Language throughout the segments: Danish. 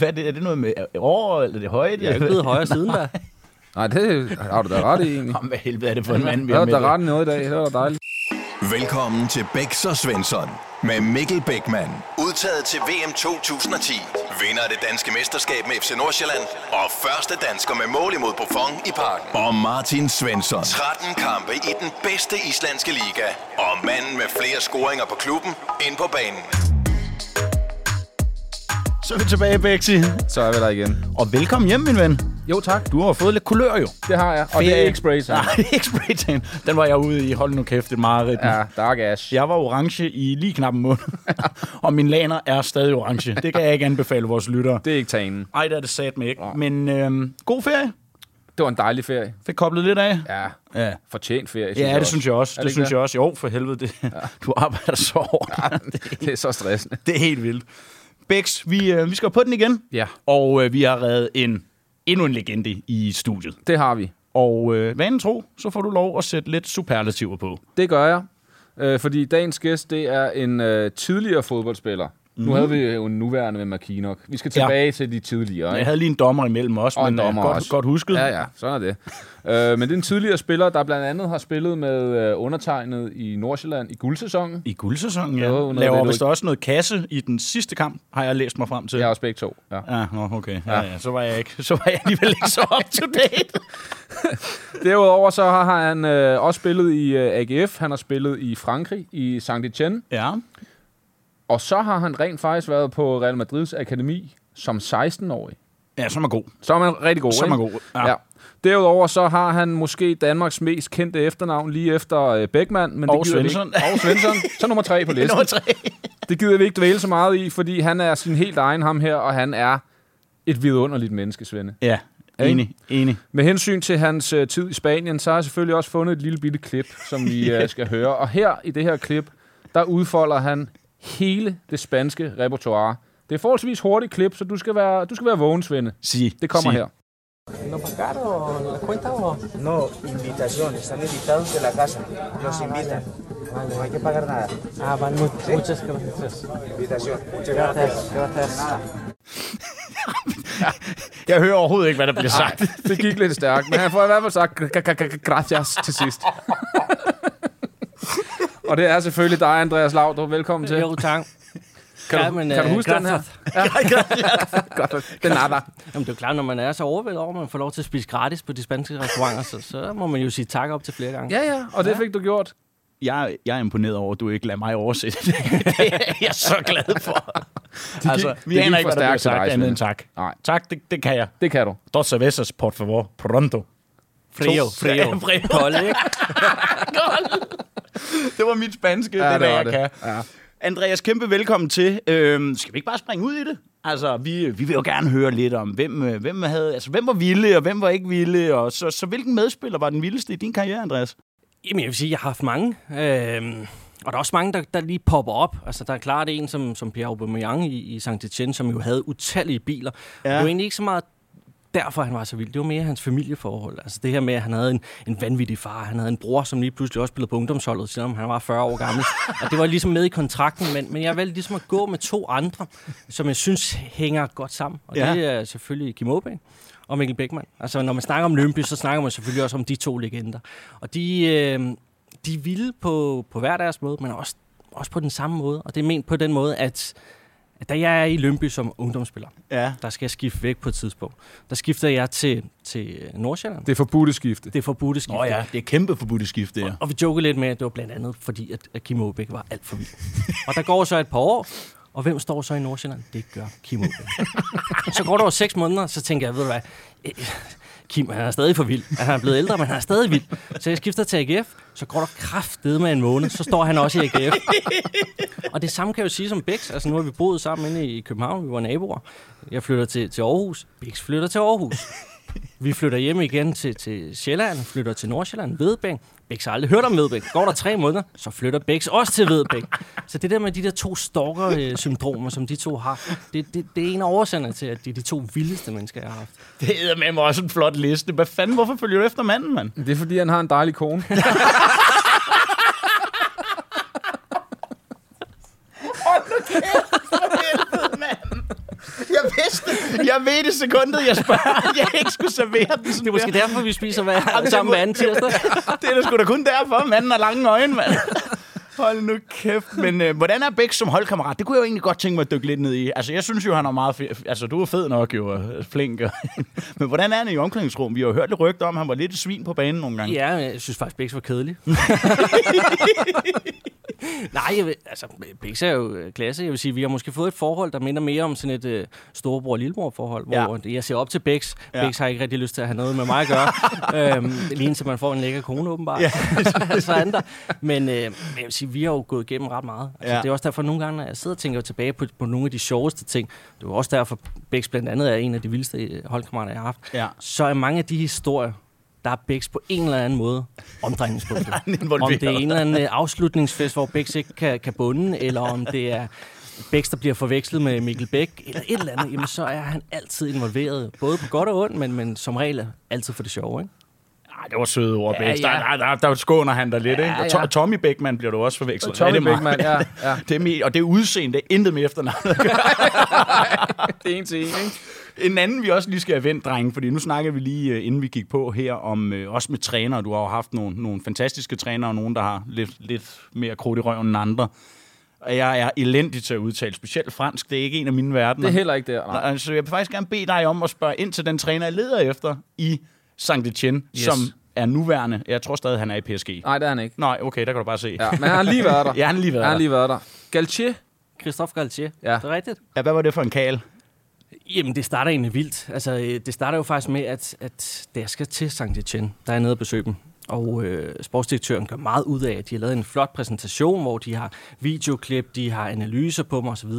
Hvad er det? Er det noget med år, eller det højde? Jeg er ikke blevet højere siden da. Nej, det har du da ret i, egentlig. Jamen, hvad helvede er det for en mand, vi Jeg har med? da ret i noget i dag. Det var dejligt. Velkommen til Bæks og Svensson med Mikkel Bækman. Udtaget til VM 2010. Vinder af det danske mesterskab med FC Nordsjælland. Og første dansker med mål imod Buffon i parken. Og Martin Svensson. 13 kampe i den bedste islandske liga. Og manden med flere scoringer på klubben ind på banen. Så er vi tilbage, Bexi. Så er vi der igen. Og velkommen hjem, min ven. Jo, tak. Du har fået lidt kulør, jo. Det har jeg. Og det er ikke spray Nej, det er ikke spraytan. Den var jeg ude i. Hold nu kæft, det er meget Ja, dark ash. Jeg var orange i lige knap en måned. og min laner er stadig orange. Det kan jeg ikke anbefale vores lyttere. Det er ikke tagen. Ej, det er det sat med ikke. Men øhm, god ferie. Det var en dejlig ferie. Fik koblet lidt af. Ja, Ja. fortjent ferie. Ja, det synes jeg også. Er Det, det synes ikke jeg også. Jo, for helvede. Det, ja. Du arbejder så hårdt. Ja, det er så stressende. Det er helt vildt. Bex, vi, øh, vi skal på den igen. Ja, Og øh, vi har reddet en, endnu en legende i studiet. det har vi. Og øh, vanen tro, så får du lov at sætte lidt superlativer på. Det gør jeg. Øh, fordi dagens gæst, det er en øh, tidligere fodboldspiller. Mm. Nu havde vi jo en nuværende med Markinok. Vi skal Ja. tilbage ja. til de tidligere. Jeg Ikke? havde lige en dommer imellem os, Og en men øh, dommer godt, også. godt husket. Ja, ja, sådan er det. øh, men det er en tidligere spiller, der blandt andet har spillet med øh, undertegnet i Nordsjælland i guldsæsonen. I guldsæsonen, ja. Noget Laver det, vist også noget kasse i den sidste kamp, har jeg læst mig frem til. Jeg er også begge to. Ja. Ja, nå, okay. Ja, ja. Så var jeg ikke. Så var jeg alligevel ikke så up to date. Derudover så har han øh, også spillet i øh, AGF. Han har spillet i Frankrig, i Saint-Etienne. ja. Og så har han rent faktisk været på Real Madrids akademi som 16-årig. Ja, så er man god. Så er man rigtig god, Så er god. Ja. Ja. Derudover så har han måske Danmarks mest kendte efternavn lige efter øh, Beckmann. Men Og det Svensson. Og Svensson. Så nummer tre på listen. Nummer tre. Det gider vi ikke dvæle så meget i, fordi han er sin helt egen ham her, og han er et vidunderligt menneske, Svende. Ja, enig, enig. Med hensyn til hans øh, tid i Spanien, så har jeg selvfølgelig også fundet et lille bitte klip, som vi øh, skal høre. Og her i det her klip, der udfolder han hele det spanske repertoire. Det er forholdsvis hurtigt klip, så du skal være, du skal være vågen, Svende. Sig. Det kommer sig. her. ¿No pagaron la cuenta o...? No, invitación, están invitados de la casa, los invitan. No hay que pagar nada. Ah, vale, mu- muchas gracias. Invitación. Muchas gracias. Gracias, gracias. Jeg hører overhovedet ikke, hvad der bliver sagt. Det gik lidt stærkt, men han får i hvert fald sagt "Gra- gra- gra- gracias til sidst. Og det er selvfølgelig dig, Andreas Laudrup. Velkommen til. Jo, tak. Kan, Ja, du, men, kan du øh, huske den her? Ja, godt. Den er der. Jamen, det er jo klart, når man er så overvældet over, at man får lov til at spise gratis på de spanske restauranter, så, så må man jo sige tak op til flere gange. Ja, ja, og det fik du gjort. Jeg, jeg er imponeret over, at du ikke lader mig oversætte det. det er jeg så glad for. altså, vi det aner ikke, for hvad der bliver sagt, andet end tak. Nej. Tak, det, det kan jeg. Det kan du. Dos cervezas, por favor, pronto. Frio, frio. Frio. Kold, ikke? Det var mit spanske, ja, det er, det hvad var jeg det. kan. Ja. Andreas, kæmpe velkommen til. Øhm, skal vi ikke bare springe ud i det? Altså, vi, vi vil jo gerne høre lidt om, hvem, øh, hvem, havde, altså, hvem var vilde, og hvem var ikke vilde. Og så, så hvilken medspiller var den vildeste i din karriere, Andreas? Jamen, jeg vil sige, jeg har haft mange. Øhm, og der er også mange, der, der lige popper op. Altså, der er klart en som, som Pierre Aubameyang i, i Saint-Etienne, som jo havde utallige biler. Ja. Det var egentlig ikke så meget derfor, han var så vild. Det var mere hans familieforhold. Altså det her med, at han havde en, en vanvittig far. Han havde en bror, som lige pludselig også spillede på ungdomsholdet, selvom han var 40 år gammel. Og det var ligesom med i kontrakten, men, men jeg valgte ligesom at gå med to andre, som jeg synes hænger godt sammen. Og Ja. det er selvfølgelig Kim Aabæk og Mikkel Bækman. Altså når man snakker om Lønby, så snakker man selvfølgelig også om de to legender. Og de, øh, de er vilde på, på hver deres måde, men også, også på den samme måde. Og det er ment på den måde, at da jeg er i Lønby som ungdomsspiller, Ja. der skal jeg skifte væk på et tidspunkt. Der skifter jeg til, til Nordsjælland. Det er forbudte skifte. Det er forbudte skifte. Åh oh, ja, det er kæmpe forbudte skift, det Og, og vi jokede lidt med, at det var blandt andet fordi, at, at Kim Aabæk var alt for vild. og der går så et par år, og hvem står så i Nordsjælland? Det gør Kim Aabæk. så går der over seks måneder, så tænker jeg, ved du hvad, Kim, han er stadig for vild. Han er blevet ældre, men han er stadig vild. Så jeg skifter til AGF, så går der kraftedet med en måned, så står han også i AGF. Og det samme kan jeg jo sige som Bix. Altså nu har vi boet sammen inde i København, vi var naboer. Jeg flytter til, til Aarhus, Bix flytter til Aarhus. Vi flytter hjem igen til, til Sjælland, flytter til Nordsjælland, Vedbæk. Bæks har aldrig hørt om Vedbæk. Går der tre måneder, så flytter Bæks også til Vedbæk. Så det der med de der to stalker-syndromer, som de to har, det, det, det er en af årsagerne til, at de er de to vildeste mennesker, jeg har haft. Det er med mig også en flot liste. Hvad fanden, hvorfor følger du efter manden, mand? Det er fordi, han har en dejlig kone. Jeg vidste Jeg ved det sekundet, jeg spørger. Jeg ikke skulle servere den sådan Det er måske der. derfor, vi spiser hver, sammen hver anden tirsdag. Det er da sgu da kun derfor, manden har lange øjne, mand. Hold nu kæft. Men øh, hvordan er Bæk som holdkammerat? Det kunne jeg jo egentlig godt tænke mig at dykke lidt ned i. Altså, jeg synes jo, han er meget fed. Altså, du er fed nok jo, og flink. og- Men hvordan er han i omklædningsrum? Vi har jo hørt lidt rygter om, han var lidt et svin på banen nogle gange. Ja, jeg synes faktisk, Bix var kedelig. Nej, jeg vil, altså, Bix er jo øh, klasse. Jeg vil sige, vi har måske fået et forhold, der minder mere om sådan et øh, storebror-lillebror-forhold, Ja. hvor jeg ser op til Bix. Ja. Bix har ikke rigtig lyst til at have noget med mig at gøre. øhm, lige indtil man får en lækker kone, åbenbart. Ja. Ja. så er der. Men, øh, men jeg vil sige, vi har jo gået igennem ret meget. Altså, Ja. Det er også derfor, nogle gange, når jeg sidder og tænker tilbage på, på nogle af de sjoveste ting, det er jo også derfor, Bix blandt andet er en af de vildeste øh, holdkammerater, jeg har haft, Ja. så er mange af de historier, der er Bix på en eller anden måde omdrejningspunktet. Om det er en eller anden øh, afslutningsfest, hvor Bix ikke kan, kan bunde, eller om det er Bix, der bliver forvekslet med Mikkel Bæk, eller et eller andet, jamen så er han altid involveret, både på godt og ondt, men, men som regel altid for det sjove, ikke? Ej, det var søde ord, Ja, Bæk. Der, ja. der, der, der, skåner han dig lidt, ikke? Og ja. To- Tommy Bækman bliver du også forvekslet. Tommy Ja, det Bækman, ja, ja. Det er med, og det er udseende, det er intet med efternavnet. Det er en til en, ikke? En anden, vi også lige skal have vendt, drenge, fordi nu snakker vi lige, øh, inden vi gik på her, om øh, også med trænere. Du har jo haft nogle, nogle fantastiske trænere, og nogle, der har lidt, lidt mere krudt i røven end andre. Og jeg er elendig til at udtale, specielt fransk. Det er ikke en af mine verdener. Det er heller ikke der. Nej. Altså, jeg vil faktisk gerne bede dig om at spørge ind til den træner, jeg leder efter i saint Etienne, yes. Yes. som er nuværende. Jeg tror stadig, han er i PSG. Nej, det er han ikke. Nej, okay, der kan du bare se. Ja, men han har lige været der. Ja, han har lige været han har der. lige været der. Galtier, Christophe Galtier, Ja. det er rigtigt. Ja, hvad var det for en kal? Jamen, det starter egentlig vildt. Altså, øh, det starter jo faktisk med, at, at da jeg skal til Saint Etienne, der er jeg nede og besøge dem. Og øh, sportsdirektøren gør meget ud af, at de har lavet en flot præsentation, hvor de har videoklip, de har analyser på mig osv.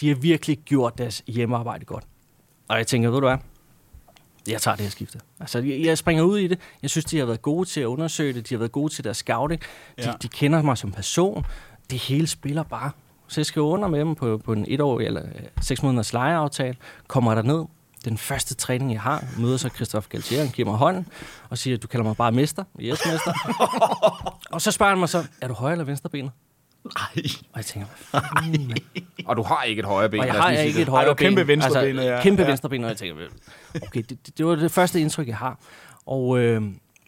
De har virkelig gjort deres hjemmearbejde godt. Og jeg tænker, ved du hvad? Jeg tager det her skifte. Altså, jeg, springer ud i det. Jeg synes, de har været gode til at undersøge det. De har været gode til deres scouting. De, Ja. de kender mig som person. Det hele spiller bare. Så jeg skriver under med dem på, på en etårig eller øh, seks måneders lejeaftale. Kommer der ned. Den første træning, jeg har, møder så Christophe Galtier, han giver mig hånden og siger, du kalder mig bare mester. Yes, mester. og så spørger han mig så, er du højre eller venstrebenet? Nej. Og jeg tænker, mand? og du har ikke et højre ben. Og jeg har ikke det. et højre har kæmpe ben. venstrebenet, altså, ja. Kæmpe Ja. venstrebenet, og jeg tænker, okay, det, det, det var det første indtryk, jeg har. Og, øh,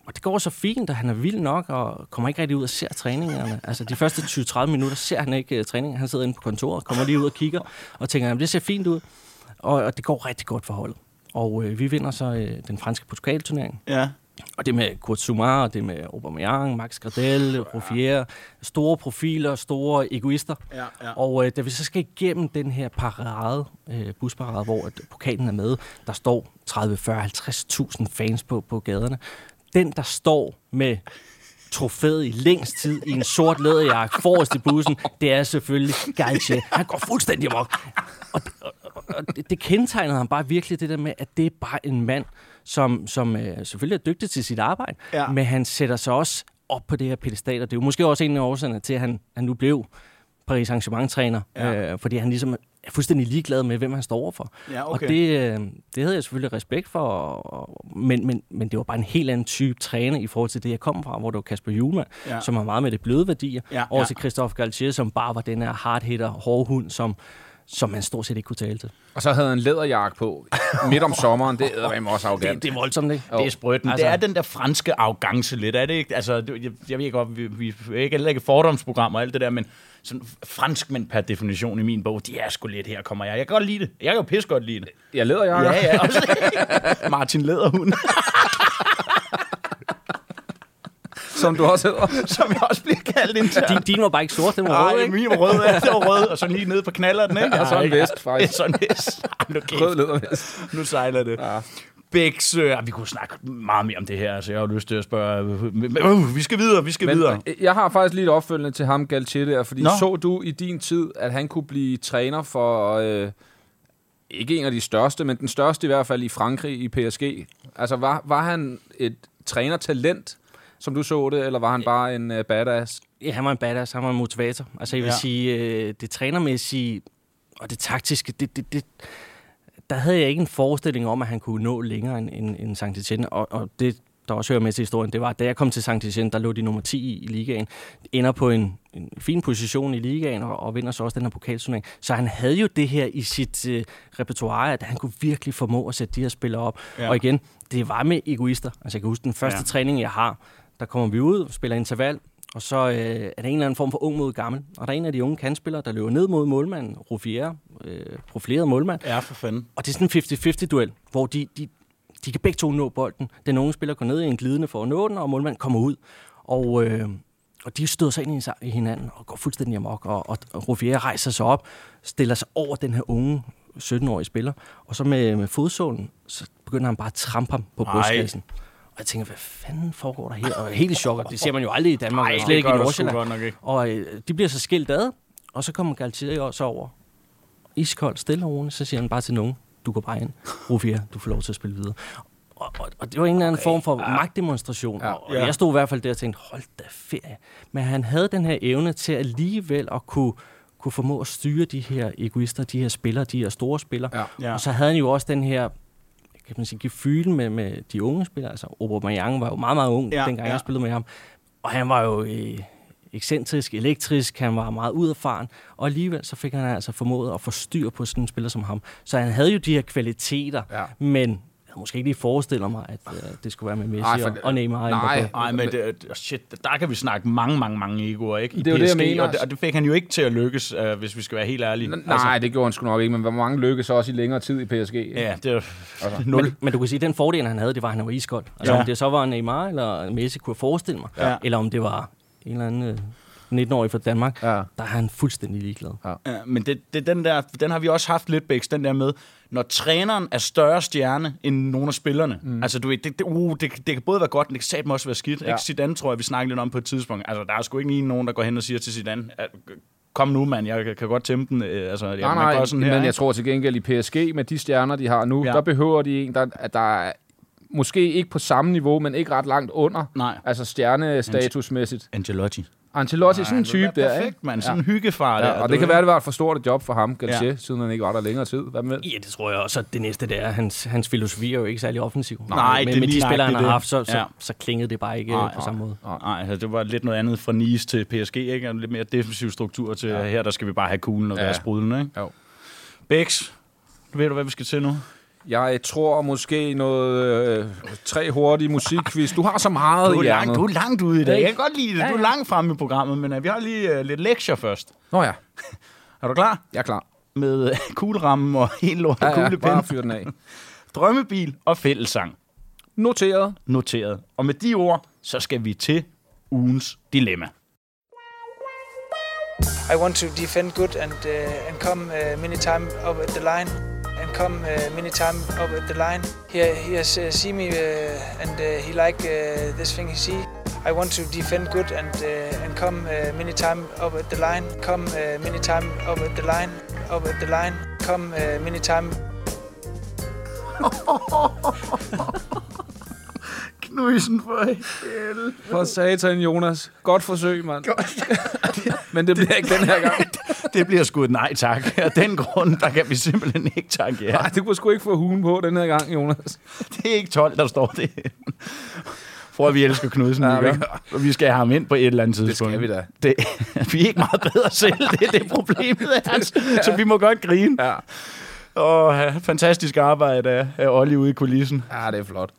og det går så fint, og han er vild nok, og kommer ikke rigtig ud og ser træningerne. Altså, de første 20-30 minutter ser han ikke uh, træningen. Han sidder inde på kontoret, kommer lige ud og kigger, og tænker, jamen, det ser fint ud. Og, og det går rigtig godt for holdet. Og øh, vi vinder så øh, den franske Portugal-turnering. Ja. Og det med Kurt Sumar, det med Aubameyang, Max Gradel, Ruffier, store profiler, store egoister. Ja, ja. Og øh, da vi så skal igennem den her parade, øh, busparade, hvor at pokalen er med, der står 30, 40, 50.000 fans på, på gaderne. Den, der står med trofæet i længst tid i en sort læderjakke forrest i bussen, det er selvfølgelig Galche. Han går fuldstændig amok. Og, og, og, og det, det kendetegnede ham bare virkelig det der med, at det er bare en mand, som, som øh, selvfølgelig er dygtig til sit arbejde, Ja. men han sætter sig også op på det her pedestal, og det er jo måske også en af årsagerne til, at han, han nu blev Paris Saint-Germain-træner, Ja. øh, fordi han ligesom er fuldstændig ligeglad med, hvem han står overfor. Ja, okay. Og det, øh, det havde jeg selvfølgelig respekt for, og, og, men, men, men det var bare en helt anden type træner i forhold til det, jeg kom fra, hvor det var Kasper Juhlmann, Ja. som har meget med det bløde værdier, Ja, over ja. til Christophe Galtier, som bare var den her hardhitter, hårdhund, som, som man stort set ikke kunne tale til. Og så havde han en læderjakke på midt om sommeren. Det er også arrogant. Det, det er voldsomt, ikke? Det er sprøtten. Altså, Altså- det er den der franske arrogance lidt, er det ikke? Altså, jeg, jeg ved godt, vi, vi er ikke heller ikke fordomsprogram og alt det der, men sådan franskmænd per definition i min bog, de er sgu lidt her, kommer jeg. Jeg kan godt lide det. Jeg kan jo pisse godt lide det. Jeg læderjakke. Ja, ja. Også. Martin Læderhund, Som du også hedder. som jeg også bliver kaldt internt. Din, din var bare ikke sort, den var rød, Nej, ikke? min var rød, ja. Det var rød, og så lige nede på knaller den, ikke? Og så en vest, Ja, faktisk. så en vest. Kæft. Rød lædervest. Nu sejler det. Ja. Bæks, øh, vi kunne snakke meget mere om det her, altså jeg har lyst til at spørge, uh, vi skal videre, vi skal Men videre. jeg har faktisk lige et opfølgende til ham, Galtier der, fordi. Nå. så du i din tid, at han kunne blive træner for, øh, ikke en af de største, men den største i hvert fald i Frankrig i PSG. Altså, var, var han et trænertalent, som du så det, eller var han bare en uh, badass? Ja, han var en badass, han var en motivator. Altså jeg vil Ja. sige, øh, det trænermæssige og det taktiske, det, det, det, der havde jeg ikke en forestilling om, at han kunne nå længere end, end, end Sankt Etienne, og, og det der også hører med til historien, det var, at da jeg kom til Saint Etienne, der lå de nummer 10 i, i ligaen. Ender på en, en fin position i ligaen og, og vinder så også den her pokalturnering. Så han havde jo det her i sit øh, repertoire, at han kunne virkelig formå at sætte de her spillere op. Ja. Og igen, det var med egoister. Altså jeg kan huske den første ja. træning, jeg har, der kommer vi ud, spiller interval, og så øh, er der en eller anden form for ung mod gammel. Og der er en af de unge kandspillere, der løber ned mod målmanden, Ruffier, øh, profileret målmand. Ja, for fanden. Og det er sådan en 50-50 duel, hvor de, de, de kan begge to nå bolden. Den unge spiller går ned i en glidende for at nå den, og målmanden kommer ud. Og, øh, og de støder sig ind i, hinanden og går fuldstændig amok. Og, og, og Ruffier rejser sig op, stiller sig over den her unge 17-årige spiller. Og så med, med fodsålen, så begynder han bare at trampe ham på Ej. Og jeg tænker, hvad fanden foregår der her? Og jeg er helt i chok, og det ser man jo aldrig i Danmark, Nej, og slet ikke i Nordsjælland. Og øh, de bliver så skilt ad, og så kommer Galtier også over. Iskold, stille og roligt, så siger han bare til nogen, du går bare ind. Rufia, du får lov til at spille videre. Og, og, og det var en eller anden form for magtdemonstration. Ja. Og Ja. jeg stod i hvert fald der og tænkte, hold da ferie. Men han havde den her evne til alligevel at kunne, kunne formå at styre de her egoister, de her spillere, de her store spillere. Ja. Ja. Og så havde han jo også den her kan man sige, gefylen med, med de unge spillere. Altså, Aubameyang var jo meget, meget ung, Ja, dengang ja. jeg spillede med ham. Og han var jo øh, ekscentrisk, elektrisk, han var meget udefaren. Og alligevel så fik han altså formået at få styr på sådan en spiller som ham. Så han havde jo de her kvaliteter, Ja. men jeg havde måske ikke lige forestillet mig, at øh, det skulle være med Messi Ej, for- og, og Neymar. nej. Nej, men det, shit, der kan vi snakke mange, mange, mange egoer, ikke? I Det er jo det, jeg PSG, mener. Og det, og det fik han jo ikke til at lykkes, uh, hvis vi skal være helt ærlige. N- Nej, det gjorde han sgu nok ikke, men hvor mange lykkes også i længere tid i PSG? Ja, det er Altså, nul. Men, men du kan sige, at den fordel, han havde, det var, at han var iskold. Altså ja. om det så var Neymar eller Messi, kunne jeg forestille mig. Ja. Eller om det var en eller anden øh, 19-årig fra Danmark, Ja. der er han fuldstændig ligeglad. Ja, men det, det, den, der, den har vi også haft lidt, Bæks, den der med, når træneren er større stjerne end nogle af spillerne. Mm. Altså, du ved, det, det, uh, det, det kan både være godt, men det kan satme også være skidt. Ja. Ja. Ikke Zidane, tror jeg, vi snakkede lidt om på et tidspunkt. Altså, der er sgu ikke lige nogen, der går hen og siger til Zidane, at, kom nu, mand, jeg kan, godt tæmpe den. Øh, Altså, ja, Nej, man nej, sådan men her, jeg ikke? tror til gengæld i PSG, med de stjerner, de har nu, Ja. ja. der behøver de en, der, at der er måske ikke på samme niveau, men ikke ret langt under. Nej. Altså stjernestatusmæssigt. Angelotti. Ancelotti er sådan en type der, Perfekt, ikke? mand. Sådan en hyggefar Ja, der. og det kan være, det var et for stort et job for ham, Galtier, Ja. siden han ikke var der længere tid. Hvad med? Ja, det tror jeg også. at Det næste, det er, hans, hans filosofi er jo ikke særlig offensiv. Nej, men det med de spillere, han har haft, så, så, Ja. så klingede det bare ikke Nej, nej, på samme måde. Nej, altså, det var lidt noget andet fra Nice til PSG, ikke? Og Lidt mere defensiv struktur til ja. her, der skal vi bare have kuglen og Ja. være sprudlende, ikke? Jo. Bex, ved du, hvad vi skal til nu? Jeg tror måske noget øh, tre hurtige musikquiz. Du har så meget Du er, i langt, hjernet. du er langt ude i dag. Jeg kan godt lide det. Ja, Du er langt fremme i programmet, men uh, vi har lige uh, lidt lektier først. Nå ja, Er du klar? jeg er klar. Med uh, kuglerammen og helt lort Ja, ja, kuglepind, bare fyr den af. drømmebil og fællessang. Noteret. Noteret. Og med de ord, så skal vi til ugens dilemma. I want to defend good and uh, and come uh, many time up at the line and come uh, øh, many time up at the line. He he has uh, see me uh, and uh, he like uh, this thing he see. I want to defend good and uh, and come uh, many time up at the line. Come uh, many time up at the line. Up at the line. Come uh, many time Knudsen for helvede. For satan, Jonas. Godt forsøg, mand. Men det bliver ikke den her gang. Det bliver sgu et nej tak. Af den grund, der kan vi simpelthen ikke takke ja. Nej, det kunne sgu ikke få hugen på den her gang, Jonas. Det er ikke 12, der står det. For at vi elsker Knudsen, Ja, ja, vi og vi skal have ham ind på et eller andet Det tidspunkt. skal vi da. Det, vi er ikke meget bedre selv, det er det problemet er, så vi må godt grine. Ja. Og fantastisk arbejde af, af Olli ude i kulissen. ja, det er flot.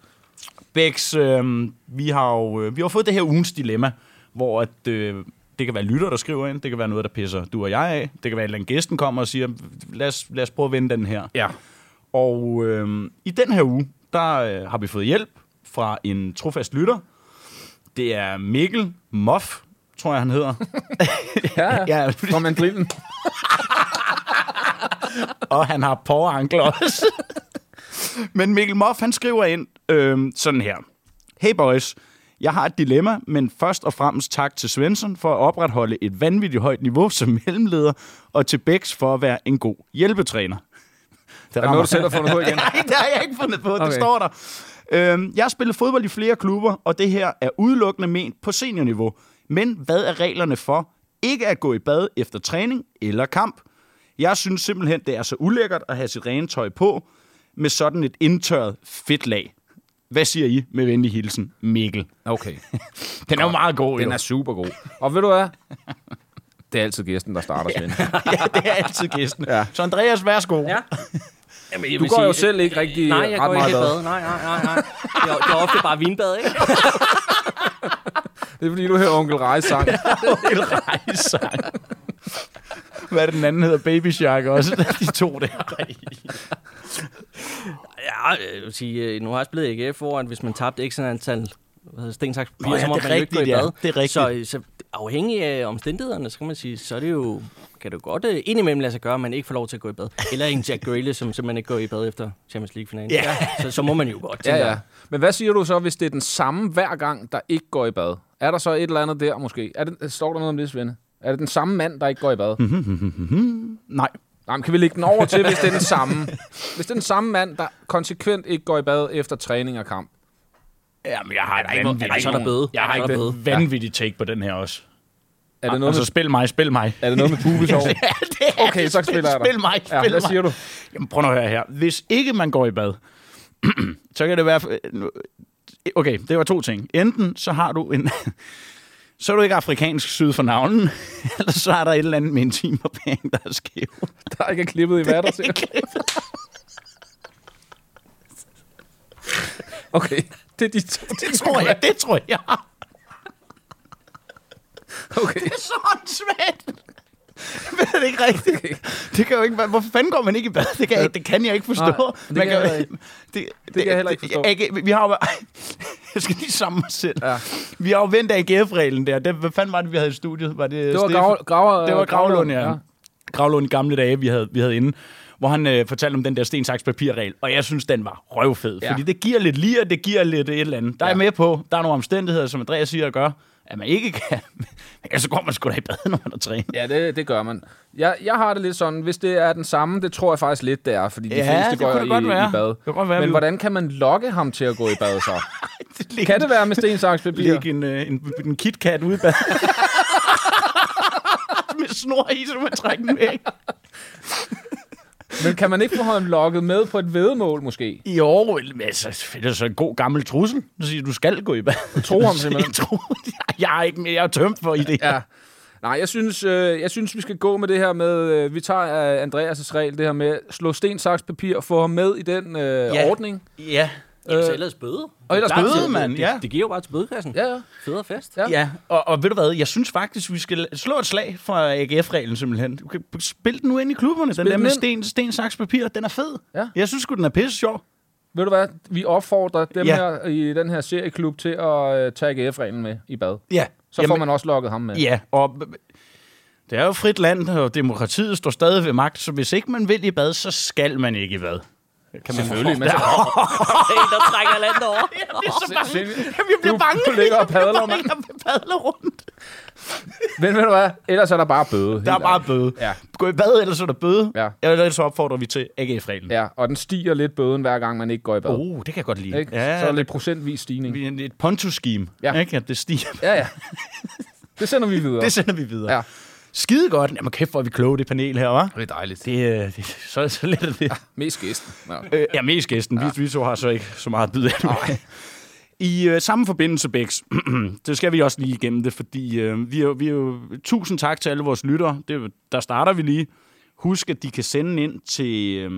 Bex, øh, vi har jo øh, vi har fået det her ugens dilemma, hvor at, øh, det kan være lytter, der skriver ind, det kan være noget, der pisser du og jeg af, det kan være, at en gæsten kommer og siger, lad os, lad os prøve at vende den her. Ja. Og øh, i den her uge, der øh, har vi fået hjælp fra en trofast lytter. Det er Mikkel Moff, tror jeg, han hedder. Ja, ja. ja, Fra mandrillen. og han har påankler også. men Mikkel Moff, han skriver ind øh, sådan her. Hey boys, jeg har et dilemma, men først og fremmest tak til Svensson for at opretholde et vanvittigt højt niveau som mellemleder, og til Bex for at være en god hjælpetræner. Det Er noget, du selv har fundet på igen? Nej, det har jeg ikke fundet på. Okay. Det står der. Øhm, jeg har spillet fodbold i flere klubber, og det her er udelukkende ment på seniorniveau. Men hvad er reglerne for ikke at gå i bad efter træning eller kamp? Jeg synes simpelthen, det er så ulækkert at have sit rene tøj på med sådan et indtørret fedtlag. Hvad siger I med venlig hilsen, Mikkel? Okay. Den er jo meget god, Den jo. er super god. Og ved du hvad? Det er altid gæsten, der starter, Svend. ja, det er altid gæsten. Ja. Så Andreas, værsgo. Ja. Jamen, jeg Du går jo sige- selv ikke rigtig Nej, jeg ret går ikke bad. bad. Nej, nej, nej, nej. Det er, det er ofte bare vinbad, ikke? Det er fordi, du hører onkel Reis sang. Onkel Rejsang. Hvad er det, den anden hedder? Baby Shark også. De to der. Ja, jeg vil sige, øh, nu har jeg spillet AGF, hvor at hvis man tabte x antal hvad hedder, sten, saks, papir, Nå ja, så må man jo ikke gå i rigtigt, ja. bad. Det er rigtigt. Så, så afhængig af omstændighederne, så kan man sige, så er det jo, kan det jo godt uh, indimellem lade sig gøre, at man ikke får lov til at gå i bad. Eller en Jack Grealish, som simpelthen ikke går i bad efter Champions League-finalen. Ja. Så, så må man jo godt. Ja, ja. Men hvad siger du så, hvis det er den samme hver gang, der ikke går i bad? Er der så et eller andet der måske? Er det, står der noget om det, Svende? Er det den samme mand, der ikke går i bad? Nej. Nej, men kan vi lægge den over til, hvis det er den samme? Hvis det er den samme mand, der konsekvent ikke går i bad efter træning og kamp. Jamen, jeg har et vanvittigt, så er der bøde. Jeg har er ikke det vanvittigt take på den her også. Er det Og noget så med, spil mig, spil mig. er det noget med pubesår? ja, det Okay, så spiller jeg dig. Spil mig, spil Ja, hvad mig. siger du? Jamen, prøv nu at høre her. Hvis ikke man går i bad, så kan det være... Okay, det var to ting. Enten så har du en... Så er du ikke afrikansk syd for navlen, eller så er der et eller andet med en timerbæring, der er skæv. Der ikke er klippet i vatter til. Okay, det er de to. Det tror jeg, det tror jeg. Okay. Det er så åndssvagt. Jeg det ikke rigtigt. Det kan jo ikke være. Hvorfor fanden går man ikke i bad? Det kan jeg, det kan jeg ikke forstå. Nej, det Man kan jeg ikke. det, det, kan jeg heller ikke forstå. AG, vi har jo... Jeg skal lige sammen mig selv. Ja. Vi har jo vendt AGF-reglen der. Det, hvad fanden var det, vi havde i studiet? Var det, Det var grav, graver, Det var Gravlund, ja. ja. Gravlund i gamle dage, vi havde, vi havde inde, hvor han øh, fortalte om den der sten, saks, papir-regel, og jeg synes, den var røvfed, Ja. fordi det giver lidt lir, det giver lidt et eller andet. Der er Ja. jeg med på, der er nogle omstændigheder, som Andreas siger at gøre, at man ikke kan, men så går man sgu da i bad, når man er trænet. Ja, det, det gør man. Jeg, jeg har det lidt sådan, hvis det er den samme, det tror jeg faktisk lidt, det er, fordi de Ja, fleste det går det i, godt være. i bad. Det kunne godt være, Men vi- hvordan kan man lokke ham til at gå i bad så? Læg, kan det være med sten, saks, papir? Læg en, øh, en, en KitKat ude i bad. med snor i, så man trækker den væk. Men kan man ikke få ham lokket med på et vedemål måske? Jo, altså, det er så en god gammel trussel. Du siger, du skal gå i bad. Tro ham simpelthen. Jeg, tror, jeg er ikke mere, jeg er tømt for idéer. Ja. Nej, jeg synes, øh, jeg synes, vi skal gå med det her med, øh, vi tager øh, Andreas' regel, det her med slå sten, saks, papir, og få ham med i den øh, Ja. ordning. Ja, Jamen, så ellers bøde. Og ellers Klart, bøde, mand, det, ja. Det, det giver jo bare til bødekassen. Ja, ja. Federe fest. Ja. Ja, og, og ved du hvad, jeg synes faktisk, vi skal slå et slag fra AGF-reglen simpelthen. Du kan spille den nu ind i klubberne, den der med sten, sten, saks, papir, den er fed. Ja. Jeg synes sgu, den er pisse sjov. Ved du hvad, vi opfordrer dem Ja. her i den her serieklub til at øh, tage AGF-reglen med i bad. Ja. Så får man også lukket ham med. Ja, og det er jo frit land, og demokratiet står stadig ved magt, så hvis ikke man vil i bad, så skal man ikke i bad. Kan man Selvfølgelig, men så, Hey, der trækker landet over. Jeg bliver så bange. Jamen, jeg bliver Du- bange. du ligger og padler, Jeg mand. og padler rundt. men ved du hvad, ellers er der bare bøde. Der er bare bøde. Ja. Gå i bad, ellers er der bøde. Ja. Ellers så opfordrer vi til AGF-reglen. Ja, og den stiger lidt bøden, hver gang man ikke går i bad. Oh, det kan jeg godt lide. Ikke? så er der lidt procentvis stigning. Vi er et pontus-scheme, Ja. ja. ikke? At det stiger. Ja, ja. Det sender vi videre. Det sender vi videre. Ja. Skide godt. Jamen kæft, hvor er vi kloge, det panel her, hva'? Det er dejligt. Det, øh, det så, så let er det. Mest gæsten. Ja. Øh, ja, mest gæsten. Ja. Vi, vi to har så ikke så meget at byde af. I øh, samme forbindelse, Bex, det skal vi også lige igennem det, fordi øh, vi, er, vi er jo... Tusind tak til alle vores lyttere. Det, er der starter vi lige. Husk, at de kan sende ind til øh,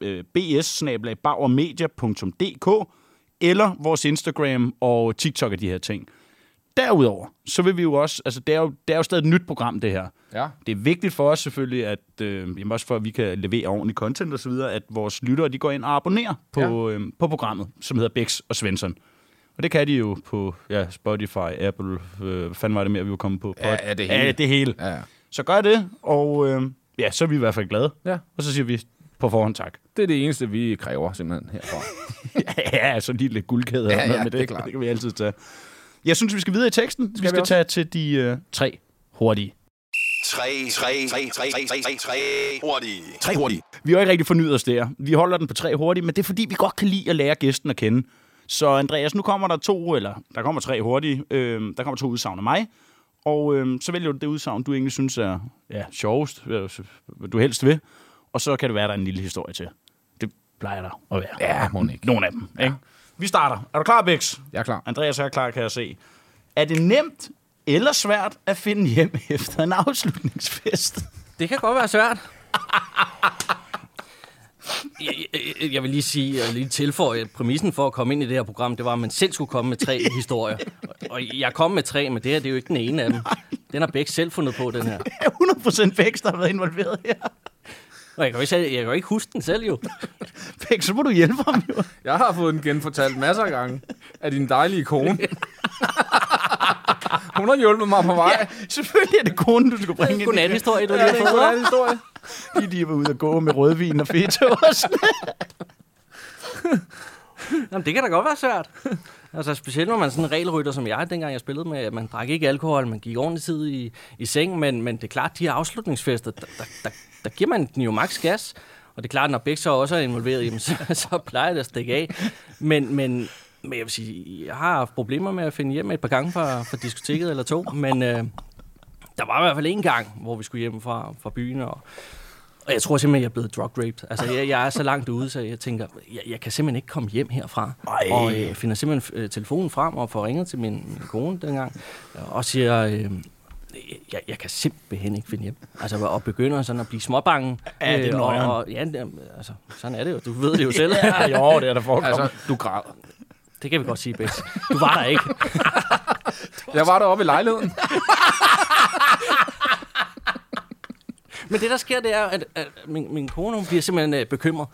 øh, bs eller vores Instagram og TikTok af de her ting. Derudover, så vil vi jo også... Altså, det er jo, det er jo stadig et nyt program, det her. ja. Det er vigtigt for os selvfølgelig, at øh, jamen også for at vi kan levere ordentlig content og så videre, at vores lyttere de går ind og abonnerer på, ja. øh, på programmet, som hedder Bex og Svensson. Og det kan de jo på ja, Spotify, Apple, øh, hvad fanden var det mere, vi var kommet på? Ja, ja, det hele. Ja, det hele. Ja. Så gør det, og øh, ja, så er vi i hvert fald glade. Ja. Og så siger vi på forhånd tak. Det er det eneste, vi kræver simpelthen herfra. ja, så lige lidt guldkæde Ja, ja, med det. det det kan vi altid tage. Jeg synes, vi skal videre i teksten. Skal vi skal vi også. tage til de øh, tre hurtige. 3, 3, 3, 3, 3, 3, 3, 3, hurtige. 3 hurtige. Vi har ikke rigtig fornyet os der. Vi holder den på tre hurtigt, men det er fordi, vi godt kan lide at lære gæsten at kende. Så Andreas, nu kommer der to, eller der kommer tre hurtige. Øh, der kommer to udsagn af mig. Og øh, så vælger du det udsagn, du egentlig synes er ja, sjovest, hvad du helst vil. Og så kan det være, der er en lille historie til. Det plejer der at være. Ja, må ikke. Nogle af dem, ikke? Vi starter. Er du klar, Bix? Jeg er klar. Andreas er klar, kan jeg se. Er det nemt eller svært at finde hjem efter en afslutningsfest? Det kan godt være svært. Jeg, jeg, jeg vil lige sige, og lige tilføje, at præmissen for at komme ind i det her program, det var, at man selv skulle komme med tre historier. Og jeg kom med tre, men det her det er jo ikke den ene af dem. Den har Bæk selv fundet på, den her. Det er 100% Bix, der har været involveret her. Og jeg kan jo ikke, jeg kan jo ikke huske den selv, jo. Bix, så må du hjælpe ham jo. Jeg har fået den genfortalt masser af gange af din dejlige kone. Hun har hjulpet mig på vej. Ja, selvfølgelig er det konen, du skal bringe ind. i Godnat det. historie, du Ja, lige har en fået. godnat historie. De, de var ude at gå med rødvin og fedtost. Jamen, det kan da godt være svært. Altså, specielt når man er sådan en regelrytter, som jeg, dengang jeg spillede med, at man drak ikke alkohol, man gik ordentlig tid i, i seng, men, men det er klart, de her afslutningsfester, der, der, der, der giver man den jo maks gas. Og det er klart, når Bæk så også er involveret, jamen, så, så plejer det at stikke af. Men, men, men jeg vil sige, jeg har haft problemer med at finde hjem et par gange fra, fra diskoteket eller to, men øh, der var i hvert fald en gang, hvor vi skulle hjem fra, fra byen, og, og jeg tror simpelthen, jeg er blevet drug raped. Altså, jeg, jeg er så langt ude, så jeg tænker, jeg, jeg kan simpelthen ikke komme hjem herfra. Ej. Og øh, finder simpelthen øh, telefonen frem og får ringet til min, min kone dengang, og siger, øh, jeg, jeg kan simpelthen ikke finde hjem. Altså, og begynder sådan at blive småbange. Ja, det er og, nøjeren. og, ja, altså, sådan er det jo. Du ved det jo selv. ja, jo, det er der forekommet. Altså, du græder. det kan vi godt sige, Bæks. Du var der ikke. Jeg var deroppe i lejligheden. Men det, der sker, det er, at, at min, min kone hun bliver simpelthen øh, bekymret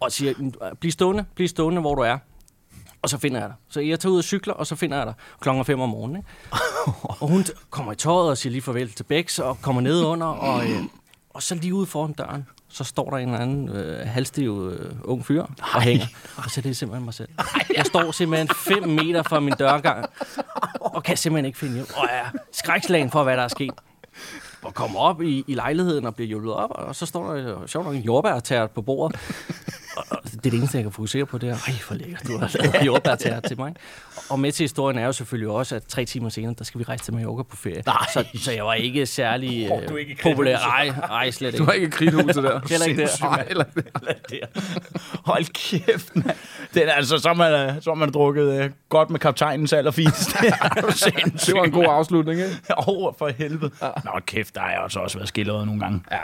og siger, bliv stående, bliv stående, hvor du er. Og så finder jeg dig. Så jeg tager ud og cykler, og så finder jeg dig klokken 5 om morgenen. Ikke? og hun kommer i tøjet og siger lige farvel til Bex, og kommer ned under, og, øh, og så lige ude foran døren, så står der en eller anden øh, halvstiv øh, ung fyr og hænger. Og så er det simpelthen mig selv. Jeg står simpelthen 5 meter fra min dørgang, og kan simpelthen ikke finde hjem. Og jeg er skrækslagen for, hvad der er sket og kommer op i, i lejligheden og bliver hjulpet op, og så står der øh, sjovt nok en jordbærtært på bordet. Og, det er det eneste, jeg kan fokusere på, det er, ej, for lækkert, du har lavet jordbærtært til mig. Og med til historien er jo selvfølgelig også, at tre timer senere, der skal vi rejse til Mallorca på ferie. Nej. Så, så jeg var ikke særlig øh, du ikke i populær. kridthuset. Ej, ej, slet Du ikke. har ikke kridthuset der. Heller ikke der. Nej, heller ikke der. Hold kæft, mand. Det er altså, så har man, øh, så har man drukket øh, godt med kaptajnens allerfineste. Det er Det var en god afslutning, ikke? Over for helvede. Ja. Nå, kæft, der har jeg altså også været skildret nogle gange. Ja.